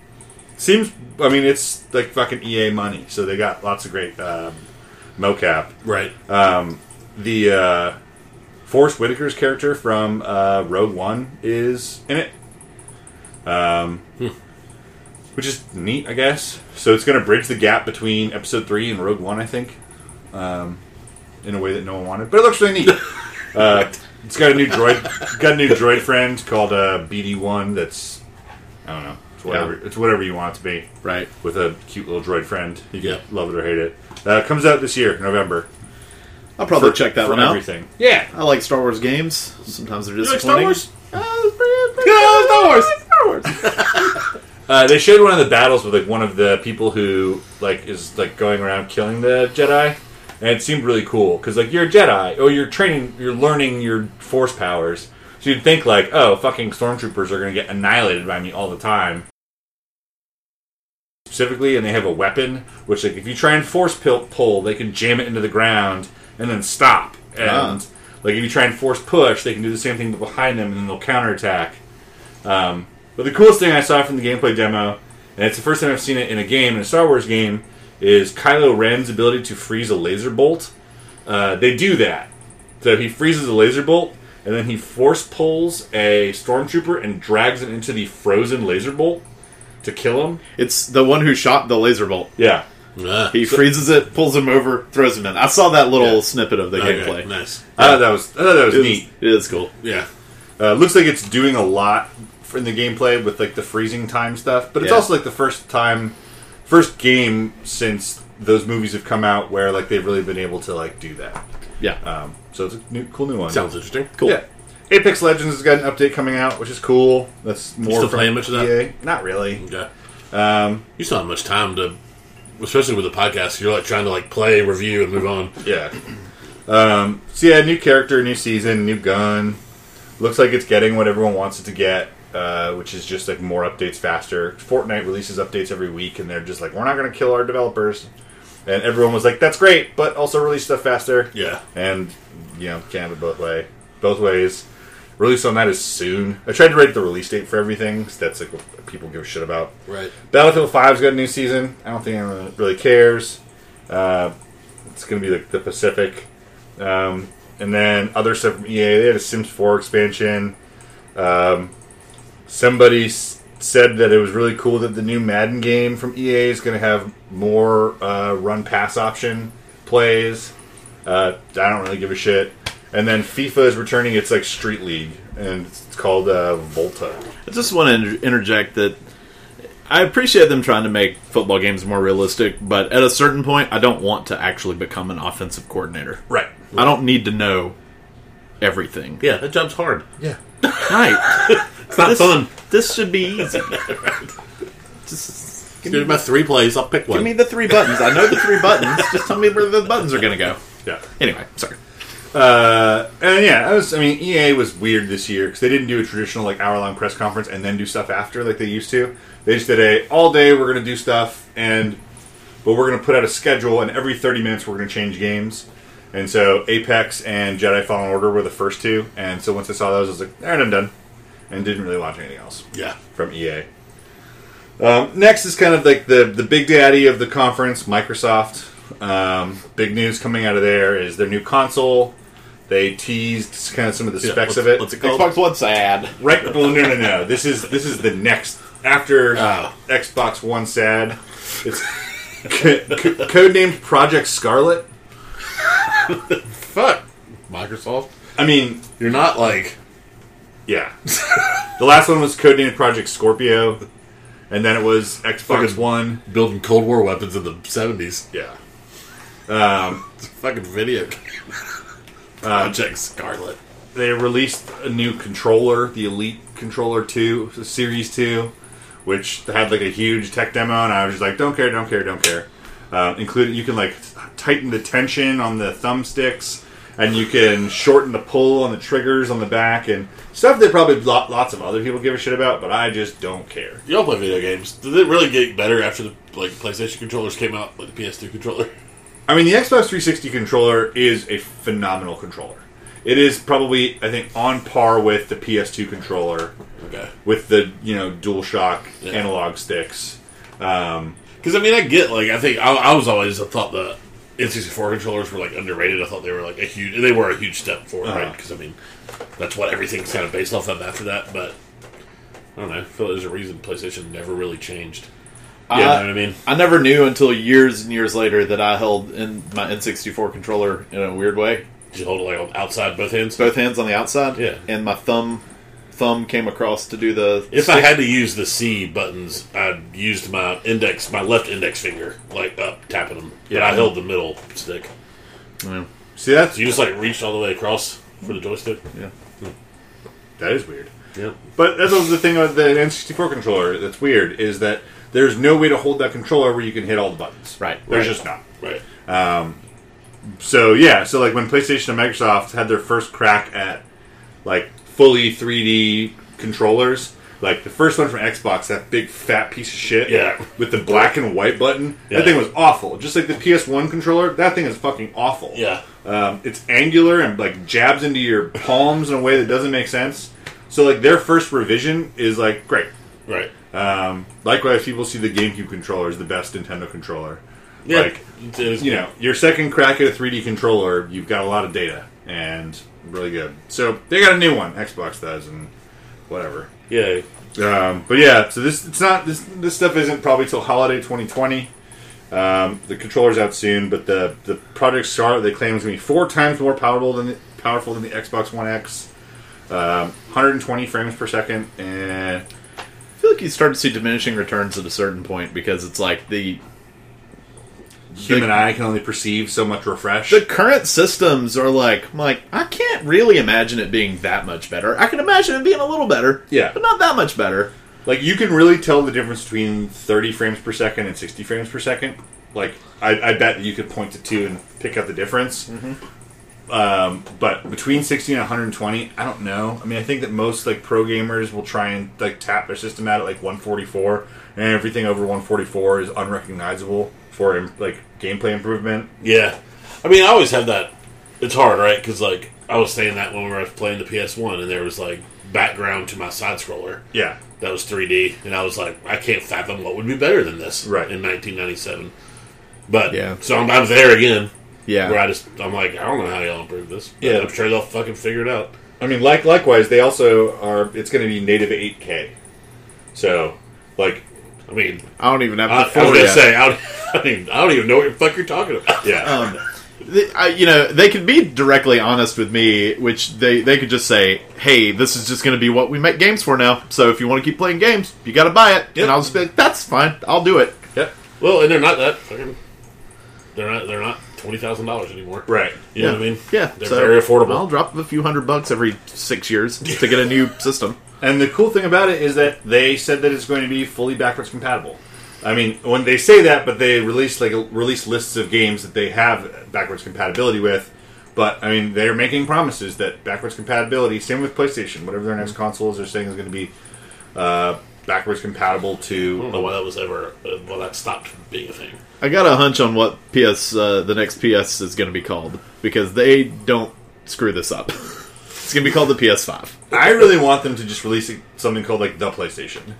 seems, I mean, it's like fucking EA money, so they got lots of great um mocap. right. The uh, Forest Whitaker's character from uh, Rogue One is in it, um, which is neat, I guess. So it's going to bridge the gap between Episode Three and Rogue One, I think, um, in a way that no one wanted. But it looks really neat. Uh, it's got a new droid, got a new droid friend called uh, BD One. That's I don't know. It's whatever. It's whatever you want it to be. Right. With a cute little droid friend, you can Yeah. love it or hate it. Uh, comes out this year, November. I'll probably For- check that for one out. everything. Yeah, I like Star Wars games. Sometimes they're You like Star. Wars? Uh, it's pretty- Star Wars. Star Wars. Uh, they showed one of the battles with like one of the people who like is like going around killing the Jedi, and it seemed really cool because like you're a Jedi, or you're training, you're learning your Force powers. So you'd think like, oh, fucking stormtroopers are going to get annihilated by me all the time. Specifically, and they have a weapon which, like, if you try and force pull, they can jam it into the ground and then stop. And Ah. like, if you try and force push, they can do the same thing but behind them, and then they'll counterattack. Um, but the coolest thing I saw from the gameplay demo, and it's the first time I've seen it in a game, in a Star Wars game, is Kylo Ren's ability to freeze a laser bolt. Uh, they do that. So he freezes a laser bolt, and then he force pulls a stormtrooper and drags it into the frozen laser bolt to kill him. It's the one who shot the laser bolt. Yeah. Ah, He freezes it, pulls him over, throws him in. I saw that little Yeah. snippet of the okay, gameplay. Nice. I thought that was I thought that was It is, neat. it is cool. Yeah. Uh, looks like it's doing a lot for- in the gameplay with like the freezing time stuff, but it's Yeah. also like the first time, first game since those movies have come out where like they've really been able to like do that. Yeah. Um, so it's a new, cool new one. Sounds interesting. cool. Yeah. Apex Legends has got an update coming out, which is cool. That's more still from playing much of that? EA. Not really. Okay. Um, You still have much time to, especially with the podcast. You're like trying to like play, review, and move on. yeah. Um, so yeah, new character, new season, new gun. Looks like it's getting what everyone wants it to get. Uh, which is just like more updates faster. Fortnite releases updates every week, and they're just like, we're not going to kill our developers. And everyone was like, that's great, but also release stuff faster. Yeah. And you know, can't have it both way, both ways. Release on that is soon. I tried to rate the release date for everything. 'cause that's like what people give a shit about. Right. Battlefield 5's got a new season. I don't think anyone really cares. Uh, it's going to be like the Pacific. Um, and then other stuff from EA. They had a Sims 4 expansion. Um, somebody s- said that it was really cool that the new Madden game from EA is going to have more uh, run pass option plays. Uh, I don't really give a shit. And then FIFA is returning its like Street League, and it's called uh, Volta. I just want to inter- interject that I appreciate them trying to make football games more realistic, but at a certain point, I don't want to actually become an offensive coordinator. Right. I don't need to know everything. Yeah, that job's hard. Yeah. Right. It's not this, fun. This should be easy. Just give Give me me, my three plays. I'll pick one. give me the three buttons. I know the three buttons. Just tell me where the buttons are going to go. Yeah. Anyway, sorry. Uh, and yeah, I was. I mean, EA was weird this year because they didn't do a traditional like hour long press conference and then do stuff after like they used to. They just did a all day. We're going to do stuff, and but we're going to put out a schedule, and every thirty minutes we're going to change games. And so Apex and Jedi Fallen Order were the first two, and so once I saw those, I was like, all right, I'm done, and didn't really watch anything else yeah. from EA. Um, next is kind of like the the big daddy of the conference, Microsoft. Um, big news coming out of there is their new console. They teased kind of some of the Yeah, specs what's- of it. what's it called? Xbox One sad. Right? Well, no, no, no. This is this is the next after Oh. Xbox One sad. It's co- co- codenamed Project Scarlett. Fuck. Microsoft. I mean, You're not like. yeah. the last one was codenamed Project Scorpio, and then it was Xbox Fucking- One. building Cold War weapons in the 70s. Yeah. Um, It's a fucking video game. Project Scarlett. they released a new controller, the Elite Controller 2, Series 2, which had like a huge tech demo, and I was just like, don't care, don't care, don't care. Uh, including, you can like tighten the tension on the thumbsticks, and you can shorten the pull on the triggers on the back, and stuff that probably lo- lots of other people give a shit about, but I just don't care. You all play video games. Did it really get better after the like PlayStation controllers came out, like the PS2 controller? I mean, the Xbox 360 controller is a phenomenal controller. It is probably, I think, on par with the PS2 controller Okay. with the you know DualShock Yeah. analog sticks. Um, Because I mean, I get like I think I, I was always I thought the N64 controllers were like underrated. I thought they were like a huge. They were a huge step forward, Uh-huh. right? Because I mean, that's what everything's kind of based off of after that. But I don't know. I feel like there's a reason PlayStation never really changed. Yeah. you know what I mean? I never knew until years and years later that I held in my N64 controller in a weird way. Did you hold it like on outside both hands? Both hands on the outside. Yeah. And my thumb thumb came across to do the If I had to use the C buttons, I used my index, my left index finger, like up tapping them. But Yeah. I held the middle stick. Yeah. see, that? So you just like reached all the way across for the joystick. Yeah. that is weird. Yep. But that's also the thing about the N64 controller that's weird is that there's no way to hold that controller where you can hit all the buttons. Right. There's Right. just not. Right. Um, so yeah, so like when PlayStation and Microsoft had their first crack at like fully 3D controllers, like the first one from Xbox, that big fat piece of shit, Yeah. with the black and white button, Yeah. that thing was awful. Just like the PS1 controller, that thing is fucking awful. Yeah. Um, it's angular and like jabs into your palms in a way that doesn't make sense. So like their first revision is like great. Right. Um, likewise, people see the GameCube controller as the best Nintendo controller. Yeah. Like It is- you know, your second crack at a 3D controller, you've got a lot of data and really good. So they got a new one, Xbox does, and whatever. Yeah. Um, but yeah, so this it's not this this stuff isn't probably till holiday 2020. Um, the controller's out soon, but the the Project Scarlett they claim is going to be four times more powerful than the, powerful than the Xbox One X. Um, 120 frames per second, and I feel like you start to see diminishing returns at a certain point because it's like the human eye can only perceive so much refresh. the current systems are like I'm like I can't really imagine it being that much better. I can imagine it being a little better, Yeah. but not that much better. Like you can really tell the difference between 30 frames per second and 60 frames per second. Like I, I bet you could point to two and pick out the difference. Um, but between 60 and 120, I don't know. I mean, I think that most like pro gamers will try and like tap their system out at like 144, and everything over 144 is unrecognizable for like gameplay improvement. Yeah, I mean, I always have that. It's hard, right? Because like I was saying that when we were playing the PS One, and there was like background to my side scroller Yeah, that was 3D, and I was like, I can't fathom what would be better than this, Right. In 1997, but Yeah. so I'm, I'm there again, Yeah. where I just I'm like, I don't know how y'all improve this. But Yeah. I'm sure they'll fucking figure it out. I mean, like likewise, they also are. It's going to be native 8K. So, like, I mean, I don't even have I, I was gonna say, I don't, I, mean, I don't even know what the fuck you're talking about. yeah, um, th- I, you know, they could be directly honest with me, which they they could just say, "Hey, this is just going to be what we make games for now. So if you want to keep playing games, you got to buy it." Yep. And I'll just be like, "That's fine. I'll do it." yep, Well, and they're not that fucking. They're not. They're not twenty thousand dollars anymore. right. You know what I mean? Yeah, They're so very affordable. I'll drop a few hundred bucks every six years to get a new system. And the cool thing about it is that they said that it's going to be fully backwards compatible. I mean, when they say that, but they release like release lists of games that they have backwards compatibility with. But I mean, they're making promises that backwards compatibility. Same with PlayStation. Whatever their next consoles are saying is going to be uh, backwards compatible I to. don't know why that was ever. Uh, well, that stopped being a thing. I got a hunch on what PS uh, the next PS is going to be called because they don't screw this up. it's going to be called the PS5. I really want them to just release something called like the PlayStation.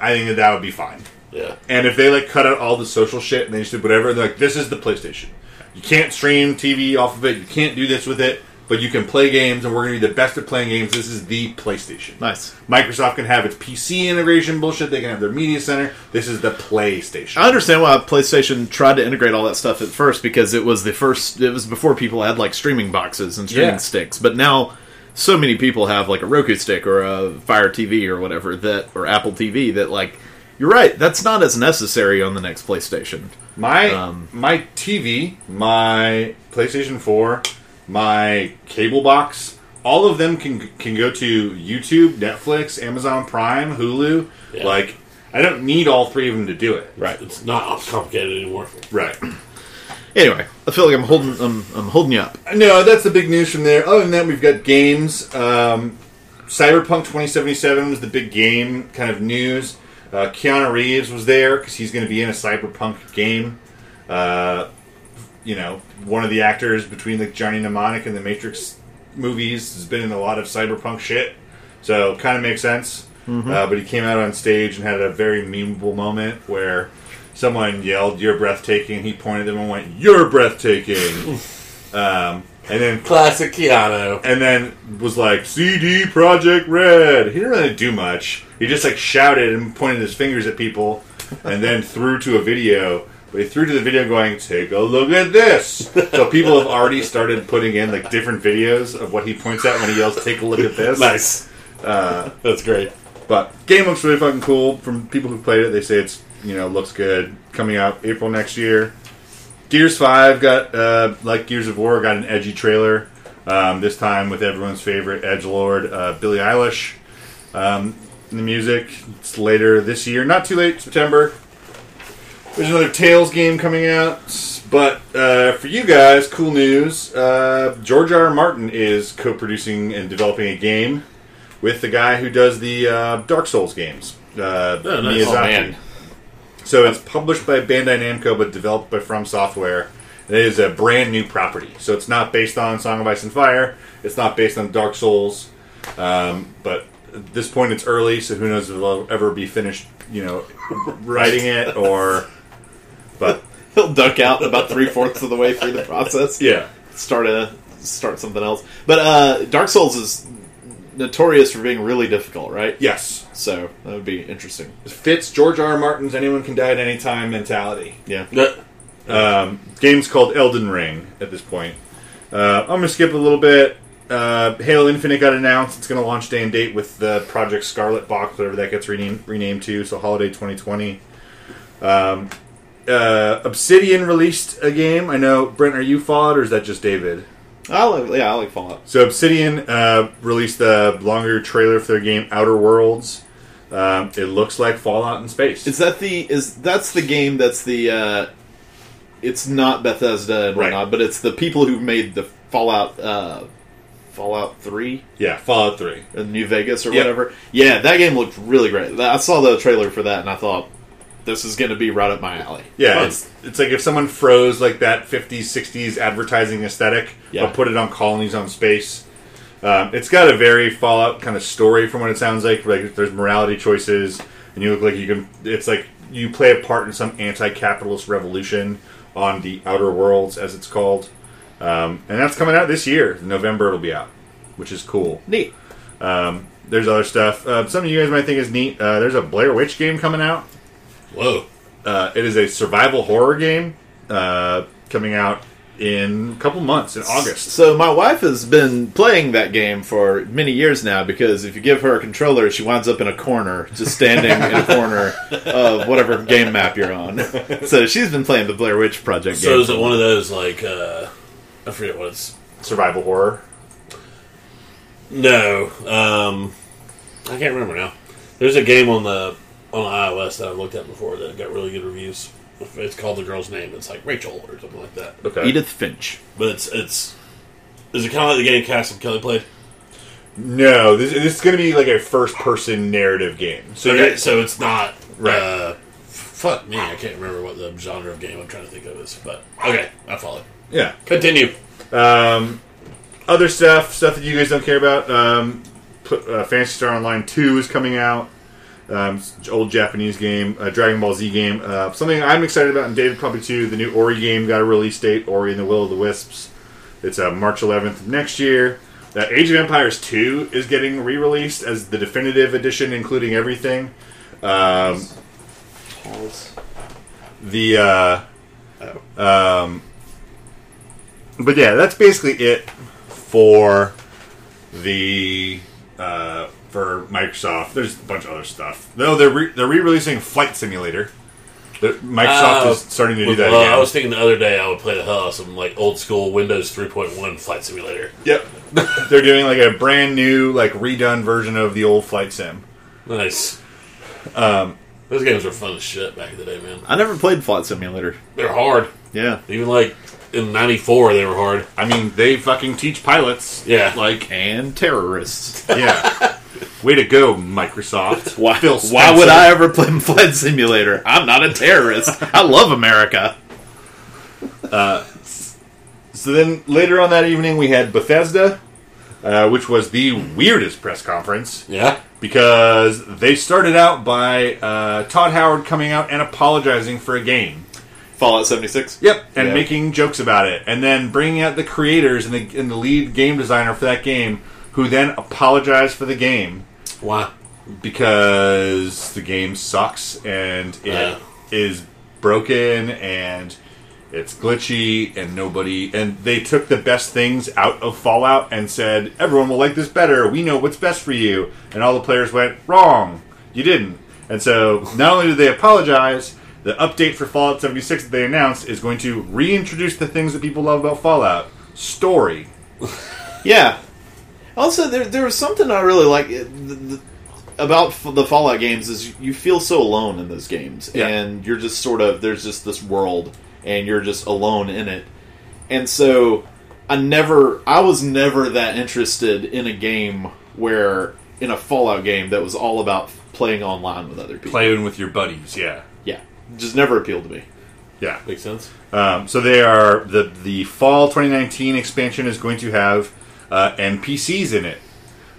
I think that that would be fine. Yeah. And if they like cut out all the social shit and they just do whatever, they're like, this is the PlayStation. You can't stream TV off of it. You can't do this with it, but you can play games, and we're going to be the best at playing games. This is the PlayStation. Nice. Microsoft can have its PC integration bullshit. They can have their media center. This is the PlayStation. I understand why PlayStation tried to integrate all that stuff at first because it was the first. It was before people had like streaming boxes and streaming Yeah. sticks. But now, so many people have like a Roku stick or a Fire TV or whatever that or Apple TV that like. You're right. That's not as necessary on the next PlayStation. My Um, my TV, my PlayStation 4, my cable box, all of them can can go to YouTube, Netflix, Amazon Prime, Hulu. Yeah. Like I don't need all three of them to do it. Right. It's not complicated anymore. Right. Anyway, I feel like I'm holding. I'm, I'm holding you up. No, that's the big news from there. Other than that, we've got games. Um, Cyberpunk 2077 was the big game kind of news. Uh, Keanu Reeves was there because he's going to be in a Cyberpunk game. Uh, you know, one of the actors between like Johnny Mnemonic and the Matrix movies has been in a lot of Cyberpunk shit, so kind of makes sense. Uh, but he came out on stage and had a very memeable moment where someone yelled, "You're breathtaking," he pointed at them and went, "You're breathtaking." um, and then Classic Keanu. and then was like CD Projekt Red. He didn't really do much. He just like shouted and pointed his fingers at people, and then threw to a video. But he threw to the video going, "Take a look at this." So people have already started putting in like different videos of what he points at when he yells, "Take a look at this." Nice. Uh, That's great. but game looks really fucking cool. From people who played it, they say it's you know looks good. Coming out April next year. Gears Five got uh, like Gears of War got an edgy trailer. Um, this time with everyone's favorite edge lord uh, Billie Eilish. Um, the music it's later this year, not too late, September. There's another Tales game coming out, but uh, for you guys, cool news. Uh, George R. R. Martin is co-producing and developing a game with the guy who does the uh, Dark Souls games, uh, Oh, nice. Miyazaki. Oh, man. So it's published by Bandai Namco, but developed by From Software. It is a brand new property, so it's not based on Song of Ice and Fire. It's not based on Dark Souls, um, but at this point it's early, so who knows if it'll ever be finished. You know, writing it or, but He'll duck out about three fourths of the way through the process. yeah, Start a start something else. But uh, Dark Souls is notorious for being really difficult, right? yes, So that would be interesting. it fits George R. R. Martin's "anyone can die at any time" mentality. Yeah. Yeah. Um, game's called Elden Ring at this point. Uh, I'm going to skip a little bit. Uh, Halo Infinite got announced. It's going to launch day and date with the Project Scarlett box, whatever that gets renamed, renamed to. So holiday 2020. Um, uh, Obsidian released a game. I know Brent, are you Fallout or is that just David? I like, yeah, I like Fallout. So Obsidian uh, released a longer trailer for their game Outer Worlds. Um, it looks like Fallout in space. Is that the is that's the game that's the uh it's not Bethesda and Right. whatnot, but it's the people who made the Fallout uh, Fallout Three Yeah, Fallout Three. in New Vegas or Yep. whatever. Yeah, that game looked really great. I saw the trailer for that and I thought this is going to be right up my alley. Yeah, it's it's like if someone froze like that 50s, 60s advertising aesthetic, Yeah. but put it on colonies on space. Um, it's got a very Fallout kind of story from what it sounds like. Like there's morality choices, and you look like you can. It's like you play a part in some anti-capitalist revolution on the Outer Worlds, as it's called, um, and that's coming out this year. In November it'll be out, which is cool. neat. There's other stuff. Uh, some of you guys might think is neat. Uh, there's a Blair Witch game coming out. Whoa. Uh, it is a survival horror game uh, coming out in a couple months in August. So my wife has been playing that game for many years now because if you give her a controller, she winds up in a corner, just standing in a corner of whatever game map you're on. So she's been playing the Blair Witch Project So game. is it one of those like uh I forget what it's Survival horror. No. Um I can't remember now. There's a game on the on iOS that I've looked at before that got really good reviews. It's called the girl's name. It's like Rachel or something like that. Okay. Edith Finch. But it's it's is it kind of like the game Cass and Kelly played? No, this, this is going to be like a first-person narrative game. So okay, you're- so it's not Right. Uh, f- fuck me, I can't remember what the genre of game I'm trying to think of is. But okay, I follow. yeah. Continue. Um, other stuff, stuff that you guys don't care about. Um, put, uh, Phantasy Star Online Two is coming out. Um, old Japanese game, Dragon Ball Z game. Uh, something I'm excited about, and David probably too. The new Ori game got a release date. Ori and the Will of the Wisps. It's uh, March 11th of next year. Uh, Age of Empires 2 is getting re-released as the definitive edition, including everything. Um, the uh, um, but yeah, that's basically it for the uh, for Microsoft. There's a bunch of other stuff. No, they're re- they're re-releasing Flight Simulator. The, Microsoft Uh, is starting to do that well, again. I was thinking the other day I would play the hell out of some like old school Windows 3.1 flight simulator. Yep, they're doing like a brand new, like redone version of the old Flight Sim. Nice. Um, Those games were fun as shit back in the day, man. I never played Flight Simulator. They're hard. Yeah. Even like in '94, they were hard. I mean, they fucking teach pilots. Yeah. like And terrorists. yeah. Way to go, Microsoft. Why, Phil why would I ever play Flight Simulator? I'm not a terrorist. I love America. So then later on that evening, we had Bethesda, uh, which was the weirdest press conference Yeah. because they started out by uh, Todd Howard coming out and apologizing for a game. Fallout 76. Yep, and Yeah. making jokes about it, and then bringing out the creators and the, and the lead game designer for that game, who then apologized for the game Why? because the game sucks and it is broken and it's glitchy and nobody and they took the best things out of Fallout and said everyone will like this better. We know what's best for you. And all the players went wrong. You didn't. And so not only did they apologize, the update for Fallout 76 that they announced is going to reintroduce the things that people love about Fallout. Story. Yeah. Also, there there was something I really like uh, the, the, about the Fallout games is you feel so alone in those games, Yeah. and you're just sort of there's just this world, and you're just alone in it, and so I never I was never that interested in a game where in a Fallout game that was all about playing online with other people. Playing with your buddies, yeah. Yeah, just never appealed to me. Yeah. Makes sense. Um, so they are the the fall 2019 expansion is going to have uh, NPCs in it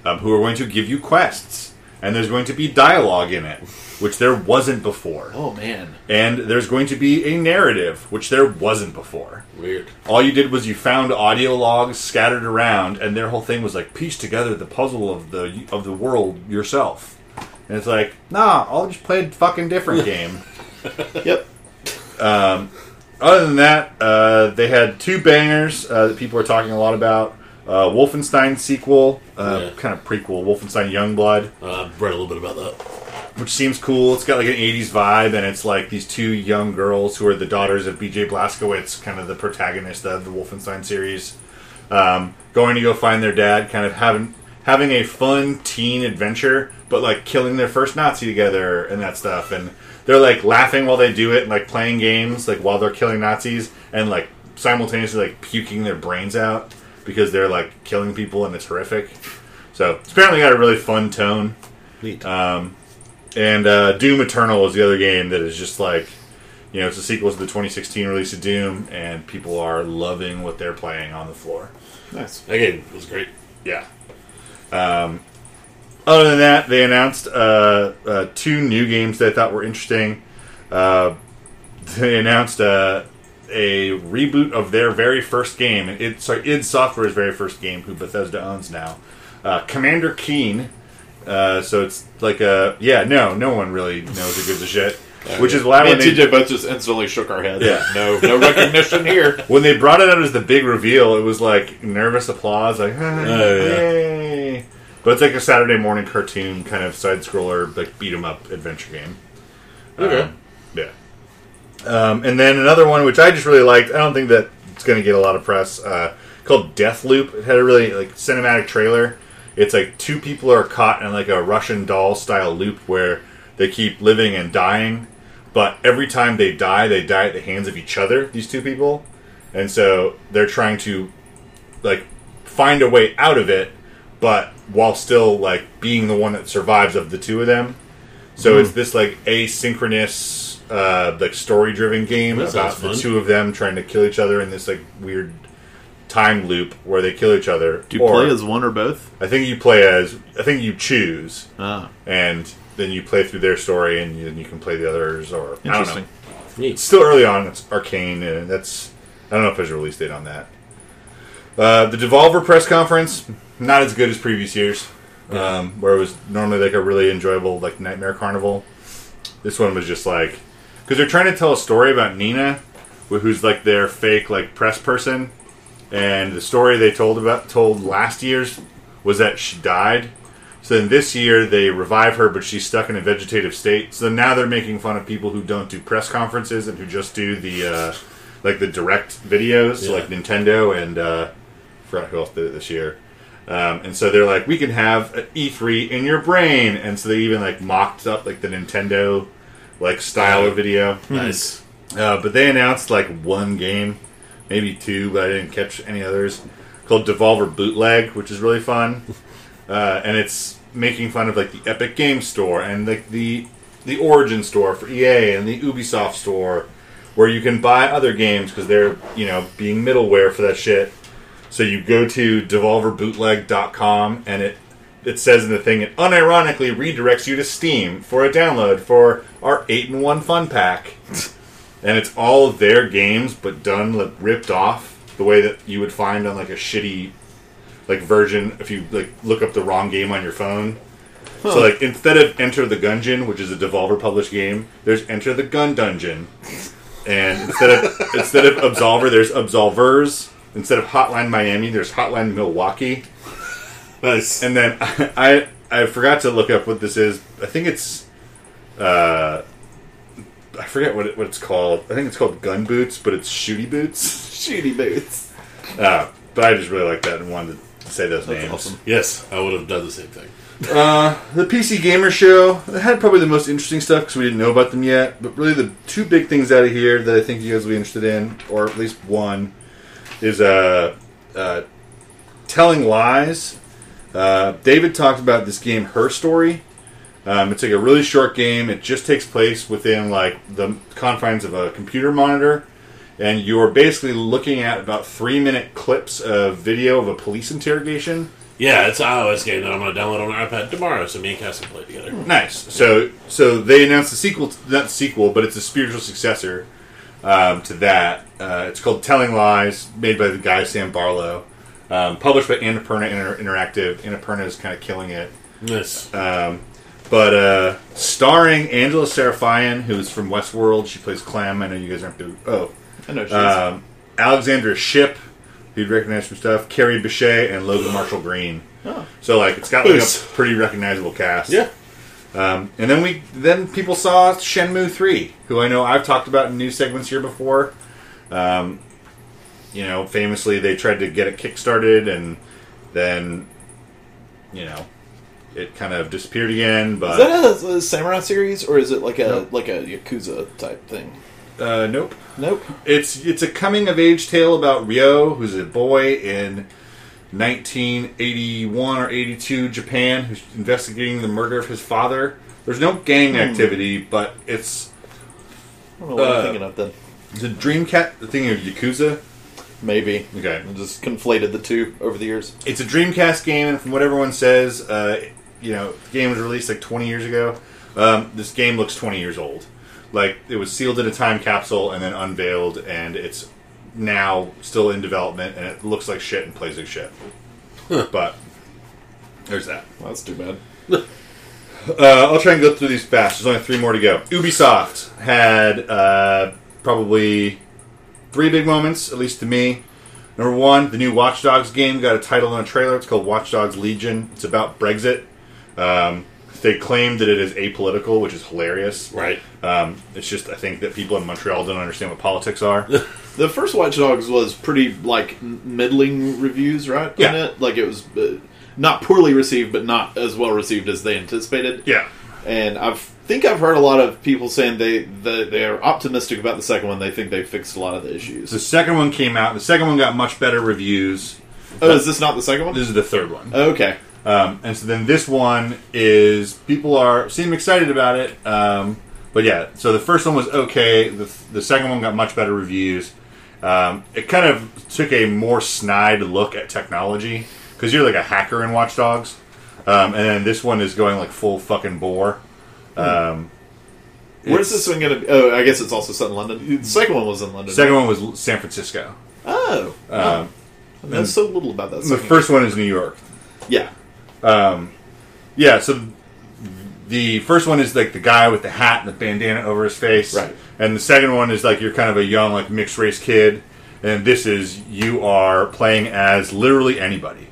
um, who are going to give you quests, and there's going to be dialogue in it, which there wasn't before, Oh man, and there's going to be a narrative, which there wasn't before. Weird. All you did was you found audio logs scattered around, and their whole thing was like piece together the puzzle of the of the world yourself. And it's like, nah, I'll just play a fucking different game. yep. Other than that, uh, they had two bangers uh, that people are talking a lot about. Uh, Wolfenstein sequel, uh, Yeah. kind of prequel, Wolfenstein Youngblood, Uh, I've read a little bit about that. which seems cool. It's got like an 80s vibe, and it's like these two young girls who are the daughters of BJ Blazkowicz, kind of the protagonist of the Wolfenstein series, um, going to go find their dad, kind of having having a fun teen adventure, but like killing their first Nazi together and that stuff. And they're like laughing while they do it, and like playing games, like while they're killing Nazis, and like simultaneously like puking their brains out because they're like killing people and it's horrific. So it's apparently got a really fun tone. Neat. Um, and uh, Doom Eternal is the other game that is just like, you know, it's a sequel to the 2016 release of Doom, and people are loving what they're playing on the floor. Nice. that game was great. Yeah. Um, other than that, they announced uh, uh, two new games that I thought were interesting. Uh, they announced uh, a reboot of their very first game. It, sorry, id Software's very first game, who Bethesda owns now. Uh, Commander Keen. Uh, so it's like a yeah, no, no one really knows or gives a shit. Which is why Me when they, TJ both just instantly shook our heads. Yeah. No, no recognition here. when they brought it out as the big reveal, it was like nervous applause, like ah, Oh, yeah. yay! But it's like a Saturday morning cartoon kind of side scroller, like beat 'em up adventure game. Okay. Um, yeah. Um, and then another one which I just really liked. I don't think that it's going to get a lot of press. Uh, called Deathloop. It had a really like cinematic trailer. It's like two people are caught in like a Russian doll style loop where they keep living and dying, but every time they die, they die at the hands of each other. These two people, and so they're trying to like find a way out of it, but while still like being the one that survives of the two of them. So Hmm. it's this like asynchronous, uh, like story driven game That about the two of them trying to kill each other in this like weird time loop where they kill each other. Do you Or- play as one or both? I think you play as. I think you choose, Ah, and then you play through their story, and you, you can play the others. Or I don't know. interesting. It's still early on. It's Arkane, and that's. I don't know if there's a release date on that. Uh, the Devolver press conference, not as good as previous years, um, where it was normally like a really enjoyable like Nightmare Carnival. This one was just like because they're trying to tell a story about Nina, who's like their fake like press person, and the story they told about told last year's was that she died. So then this year they revive her, but she's stuck in a vegetative state. So now they're making fun of people who don't do press conferences and who just do the uh, like the direct videos, so like Nintendo and uh, I forgot who else did it this year. Um, and so they're like, we can have an E3 in your brain, and so they even like mocked up like the Nintendo like style of video. Nice. Uh, but they announced like one game, maybe two, but I didn't catch any others. Called Devolver Bootleg, which is really fun, uh, and it's making fun of like the Epic Game Store and like the the Origin Store for EA and the Ubisoft Store, where you can buy other games because they're you know being middleware for that shit. So you go to devolverbootleg.com and it it says in the thing it unironically redirects you to Steam for a download for our eight in one fun pack. and it's all their games but done like ripped off the way that you would find on like a shitty like version if you like look up the wrong game on your phone. So like instead of Enter the Gungeon, which is a Devolver published game, there's Enter the Gun Dungeon. And instead of instead of Absolver, there's Absolvers. Instead of Hotline Miami, there's Hotline Milwaukee. Nice. And then I I forgot to look up what this is. I think it's uh I forget what it, what it's called. I think it's called gun boots, but it's shooty boots. Shooty boots. Uh, but I just really like that and wanted to say those names. awesome. Yes, I would have done the same thing. Uh, the PC Gamer Show had probably the most interesting stuff because we didn't know about them yet. But really, the two big things out of here that I think you guys will be interested in, or at least one, is uh, uh, telling lies. Uh, David talked about this game, Her Story. Um, it's like a really short game. It just takes place within like the confines of a computer monitor, and you're basically looking at about three minute clips of video of a police interrogation. Yeah, it's an iOS game that I'm going to download on my iPad tomorrow, so me and Cass can play together. Nice. So so they announced the sequel, not the sequel, but it's a spiritual successor um, to that. Uh, it's called Telling Lies, made by the guy Sam Barlow, um, published by Annapurna Inter- Interactive. Annapurna is kind of killing it. Yes. Um, but uh, starring Angela Sarafyan, who's from Westworld. She plays Clem. I know you guys aren't. Big, oh, I know she's. um, Alexandra Shipp, who you'd recognize from stuff. Kerry Bishé and Logan Marshall Green. Oh. So like, it's got like a pretty recognizable cast. Yeah. Um, and then we then people saw Shenmue three, who I know I've talked about in news segments here before. Um, you know, famously they tried to get it kickstarted, and then you know it kind of disappeared again. But is that a, a samurai series or is it like a Nope. like a yakuza type thing? uh, nope, Nope. it's it's a coming of age tale about Ryo, who's a boy in 1981 or 82 Japan who's investigating the murder of his father. There's no gang activity, but it's I don't know what Uh, I'm thinking of then. the Dreamcast. The thing of Yakuza. Maybe. Okay, I just conflated the two over the years. it's a Dreamcast game, and from what everyone says, uh, you know, the game was released like 20 years ago. Um, this game looks 20 years old. Like it was sealed in a time capsule and then unveiled, and it's now still in development, and it looks like shit and plays like shit. But there's that. Well, that's too bad. Uh, I'll try and go through these fast. There's only three more to go. Ubisoft had uh, probably three big moments, at least to me. Number one, the new Watch Dogs game got a title and a trailer. It's called Watch Dogs Legion. It's about Brexit. Um, they claim that it is apolitical, which is hilarious. Right. Um, it's just I think that people in Montreal don't understand what politics are. The first Watch Dogs was pretty like middling reviews, right? Yeah. it? like it was uh, not poorly received, but not as well received as they anticipated. yeah. And I think I've heard a lot of people saying they they they are optimistic about the second one. They think they fixed a lot of the issues. The second one came out. The second one got much better reviews. oh, is this not the second one? This is the third one. Oh, okay. Um, and so then this one is people are seem excited about it. Um, but yeah, so the first one was okay. The, the second one got much better reviews. Um, it kind of took a more snide look at technology because you're like a hacker in Watch Dogs, um, and then this one is going like full fucking bore. Um, Where's this one going to be? Oh, I guess it's also set in London. The second one was in London. Second one was San Francisco. Oh, Um, I know so little about that. the second first one is New York. yeah. Yeah, so the first one is like the guy with the hat and the bandana over his face. Right. And the second one is like you're kind of a young, like mixed race kid. And this is you are playing as literally anybody.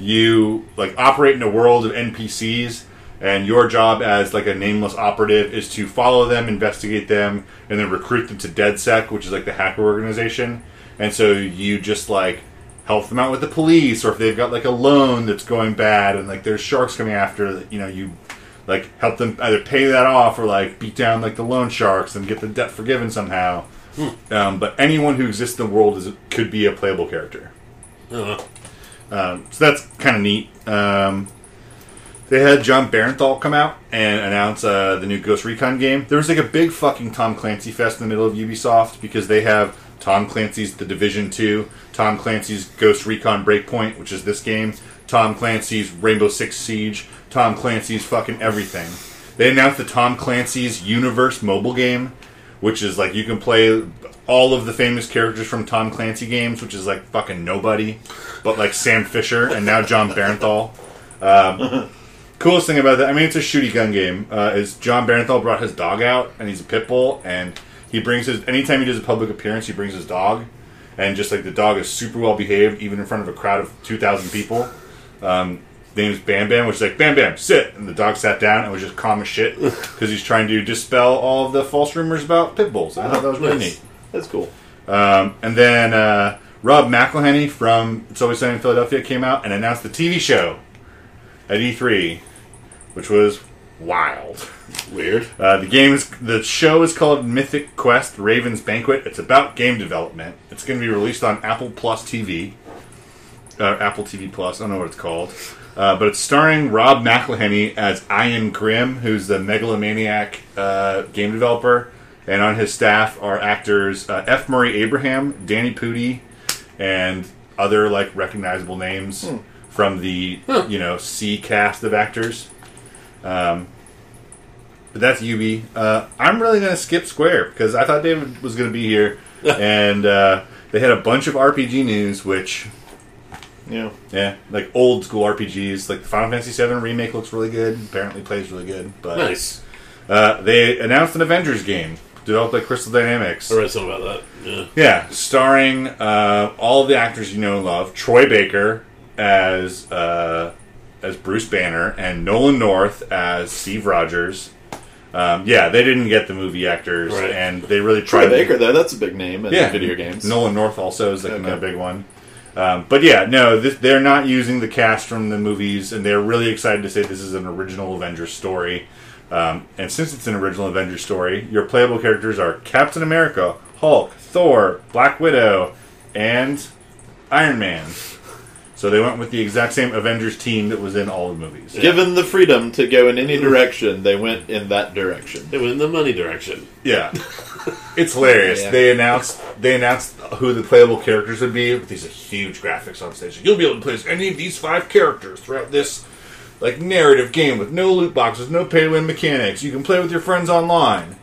You like operate in a world of NPCs, and your job as like a nameless operative is to follow them, investigate them, and then recruit them to DedSec, which is like the hacker organization. And so you just like help them out with the police, or if they've got like a loan that's going bad, and like there's sharks coming after, you know, you like help them either pay that off or like beat down like the loan sharks and get the debt forgiven somehow. Um, but anyone who exists in the world is could be a playable character. Uh, Um, so that's kind of neat. Um, they had Jon Bernthal come out and announce uh, the new Ghost Recon game. There was like a big fucking Tom Clancy fest in the middle of Ubisoft because they have Tom Clancy's The Division 2, Tom Clancy's Ghost Recon Breakpoint, which is this game, Tom Clancy's Rainbow Six Siege, Tom Clancy's fucking everything. They announced the Tom Clancy's Universe mobile game, which is like you can play all of the famous characters from Tom Clancy games, which is like fucking nobody, but like Sam Fisher and now Jon Bernthal. Um, coolest thing about that, I mean, it's a shooty gun game. Uh, is Jon Bernthal brought his dog out, and he's a pit bull, and he brings his anytime he does a public appearance, he brings his dog, and just like the dog is super well behaved, even in front of a crowd of two thousand people. Um, is Bam Bam, which is like Bam Bam, sit, and the dog sat down and was just calm as shit because he's trying to dispel all of the false rumors about pit bulls. I thought that was really Nice. neat. That's cool. Um, and then uh, Rob McElhenney from It's Always Sunny in Philadelphia came out and announced the TV show at E3, which was wild. weird. Uh, the game is the show is called Mythic Quest: Raven's Banquet. It's about game development. It's going to be released on Apple Plus TV, uh, Apple TV Plus. I don't know what it's called, uh, but it's starring Rob McElhenney as Ian Grimm, who's the megalomaniac uh, game developer, and on his staff are actors uh, F. Murray Abraham, Danny Pudi, and other like recognizable names from the you know C cast of actors. Um, but that's Ubi. Uh, I'm really going to skip Square because I thought David was going to be here, and uh, they had a bunch of RPG news, which Yeah. yeah, like old school RPGs. Like the Final Fantasy VII remake looks really good. Apparently plays really good. But Nice. uh, they announced an Avengers game developed by Crystal Dynamics. I read something about that. Yeah. Yeah, starring uh, all the actors you know and love. Troy Baker as uh, as Bruce Banner and Nolan North as Steve Rogers. Um, yeah, they didn't get the movie actors, Right. and they really Troy tried. Baker, though, that's a big name in yeah, video games. Nolan North also is like Okay. another big one. Um, but yeah, no, this, they're not using the cast from the movies, and they're really excited to say this is an original Avengers story. Um, and since it's an original Avengers story, your playable characters are Captain America, Hulk, Thor, Black Widow, and Iron Man. So they went with the exact same Avengers team that was in all the movies. Given the freedom to go in any direction, they went in that direction. They went in the money direction. Yeah, it's hilarious. Yeah. They announced they announced who the playable characters would be with these huge graphics on stage. You'll be able to play as any of these five characters throughout this like narrative game with no loot boxes, no pay to win mechanics. You can play with your friends online.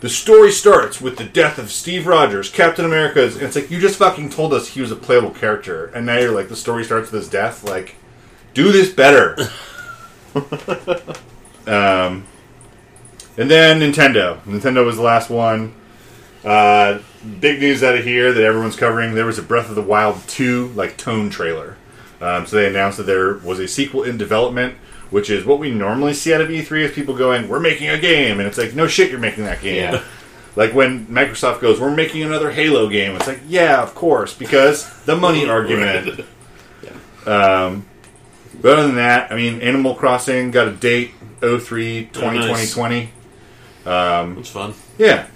The story starts with the death of Steve Rogers, Captain America's. And it's like you just fucking told us he was a playable character, and now you're like the story starts with his death. Like, do this better. um, and then Nintendo. Nintendo was the last one. Uh, big news out of here that everyone's covering. There was a Breath of the Wild 2 like tone trailer. Um, so they announced that there was a sequel in development, which is what we normally see out of E3 is people going, "We're making a game," and it's like, "No shit, you're making that game." Yeah. Like when Microsoft goes, "We're making another Halo game," it's like, "Yeah, of course," because the money argument. Um, but other than that, I mean, Animal Crossing got a date 03 2020 nice. It's fun. Yeah.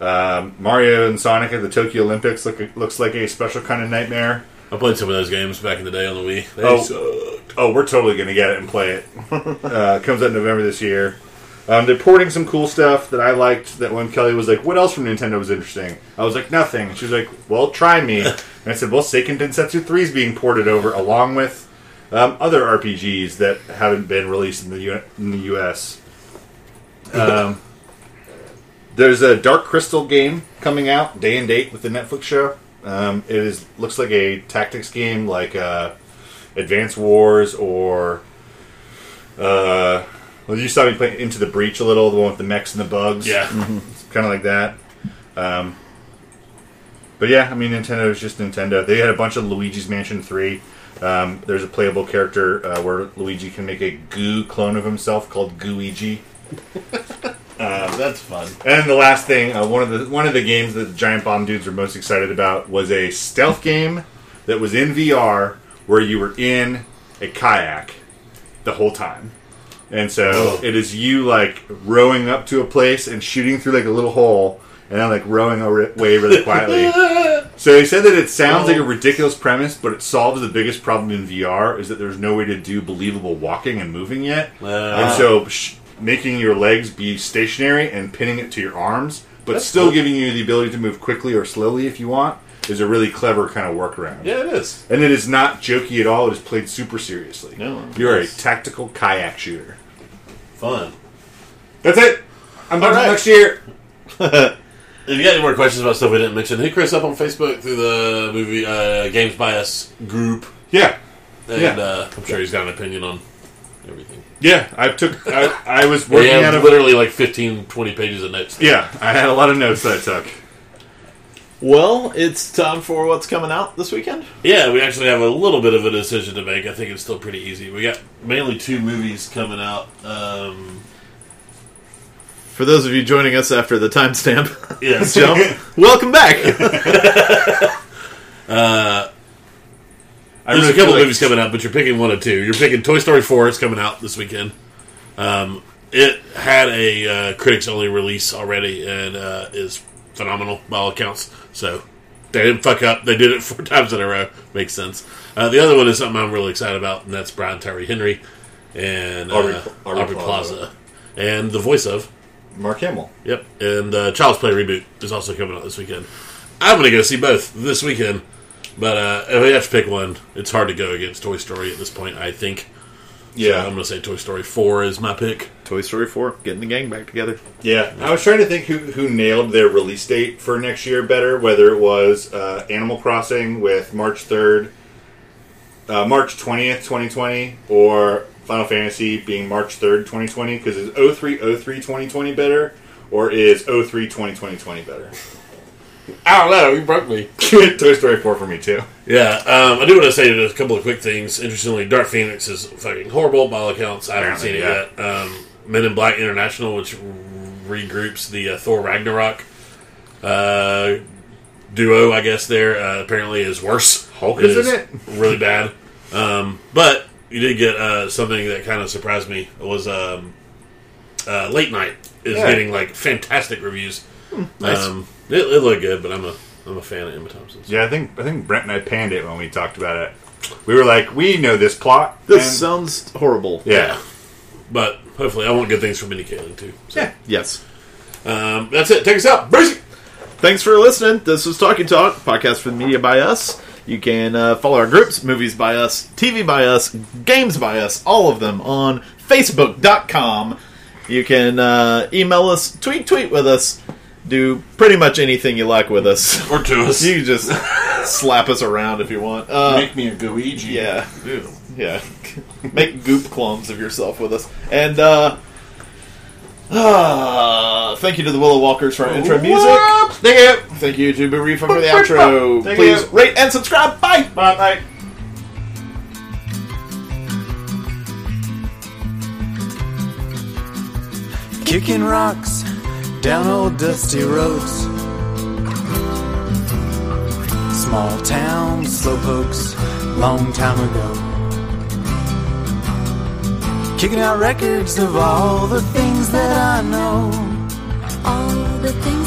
Um, Mario and Sonic at the Tokyo Olympics look, looks like a special kind of nightmare. I played some of those games back in the day on the Wii. They Oh. sucked. Oh, we're totally going to get it and play it. uh, comes out in November this year. Um, they're porting some cool stuff that I liked. That when Kelly was like, "What else from Nintendo was interesting?" I was like, "Nothing." She was like, "Well, try me." and I said, "Well, Seiken Densetsu Three is being ported over, along with um, other RPGs that haven't been released in the U- in the U.S." Um, there's a Dark Crystal game coming out, day and date with the Netflix show. Um, it is looks like a tactics game, like uh, Advance Wars or uh, well, you saw me play Into the Breach a little, the one with the mechs and the bugs. Yeah. it's kind of like that. Um, but yeah, I mean, Nintendo is just Nintendo. They had a bunch of Luigi's Mansion Three. Um, there's a playable character uh, where Luigi can make a goo clone of himself called Gooigi. That's fun. And the last thing, uh, one of the one of the games that the Giant Bomb dudes were most excited about was a stealth game that was in VR where you were in a kayak the whole time. And so Oh. it is you like rowing up to a place and shooting through like a little hole and then like rowing away really quietly. so they said that it sounds like a ridiculous premise, but it solves the biggest problem in VR is that there's no way to do believable walking and moving yet. Uh, and so sh- making your legs be stationary and pinning it to your arms, but That's still cool. giving you the ability to move quickly or slowly if you want, is a really clever kind of workaround. Yeah, it is. And it is not jokey at all. It is played super seriously. No. You're a tactical kayak shooter. Fun. That's it. I'm All right. next year. If you got any more questions about stuff we didn't mention, hit Chris up on Facebook through the movie uh, Games by Us group, Yeah. and Yeah. uh, I'm sure he's got an opinion on everything. Yeah. I took. I, I was working have out of. literally like 15, 20 pages of notes. Yeah. I had a lot of notes that I took. Well, it's time for what's coming out this weekend. Yeah, we actually have a little bit of a decision to make. I think it's still pretty easy. We got mainly two movies coming out. Um, For those of you joining us after the timestamp yes, jump, welcome back. I There's a couple like- movies coming out, but you're picking one or two. You're picking Toy Story 4. It's coming out this weekend. Um, it had a uh, critics only release already and uh, is phenomenal by all accounts. So they didn't fuck up. They did it four times in a row. Makes sense. Uh, the other one is something I'm really excited about, and that's Brian Tyree Henry and uh, Aubrey- Aubrey, Aubrey Plaza. Plaza. and the voice of Mark Hamill. Yep, and uh, Child's Play reboot is also coming out this weekend. I'm going to go see both this weekend, but uh, if I have to pick one, it's hard to go against Toy Story at this point. I think. So I'm going to say Toy Story Four is my pick. Toy Story 4, getting the gang back together. Yeah, I was trying to think who who nailed their release date for next year better. Whether it was uh, Animal Crossing with March third, uh, March twentieth, twenty twenty, or Final Fantasy being March third, twenty twenty. Because is 03 03 2020 better, or is 03 2020 better? I don't know. You broke me. Toy Story four for me too. Yeah, um, I do want to say a couple of quick things. Interestingly, Dark Phoenix is fucking horrible by all accounts. I haven't seen it Apparently, yet. Um, Men in Black International, which regroups the uh, Thor Ragnarok uh, duo, I guess there uh, apparently is worse. Hulk is in it? really bad. Um, but you did get uh, something that kind of surprised me. It was um, uh, Late Night is Yeah. getting like fantastic reviews. nice. Um, it, it looked good, but I'm a I'm a fan of Emma Thompson's. Yeah, I think I think Brent and I panned it when we talked about it. we were like, we know this plot. This sounds horrible. yeah. But hopefully, I want good things from Mindy Kaling too. So, Yeah. Yes. um, that's it. Take us out, Brucey. Thanks for listening. This was Talking Talk, podcast for the media by us. You can uh, follow our groups, Movies by Us, TV by Us, Games by Us, all of them on Facebook.com. You can uh, email us, tweet, tweet with us, do pretty much anything you like with us. Or to us. You can just slap us around if you want. Uh, Make me a Gooigi. yeah, yeah. Make goop clones of yourself with us. And uh, uh, thank you to the Willow Walkers for our intro music. Thank you. Thank you to Barifa for the outro. Thank Please you. rate and subscribe. Bye. Bye. Bye. Kicking rocks down old dusty roads. Small town slowpokes, long time ago. Kicking out records of all the things that I know. all the things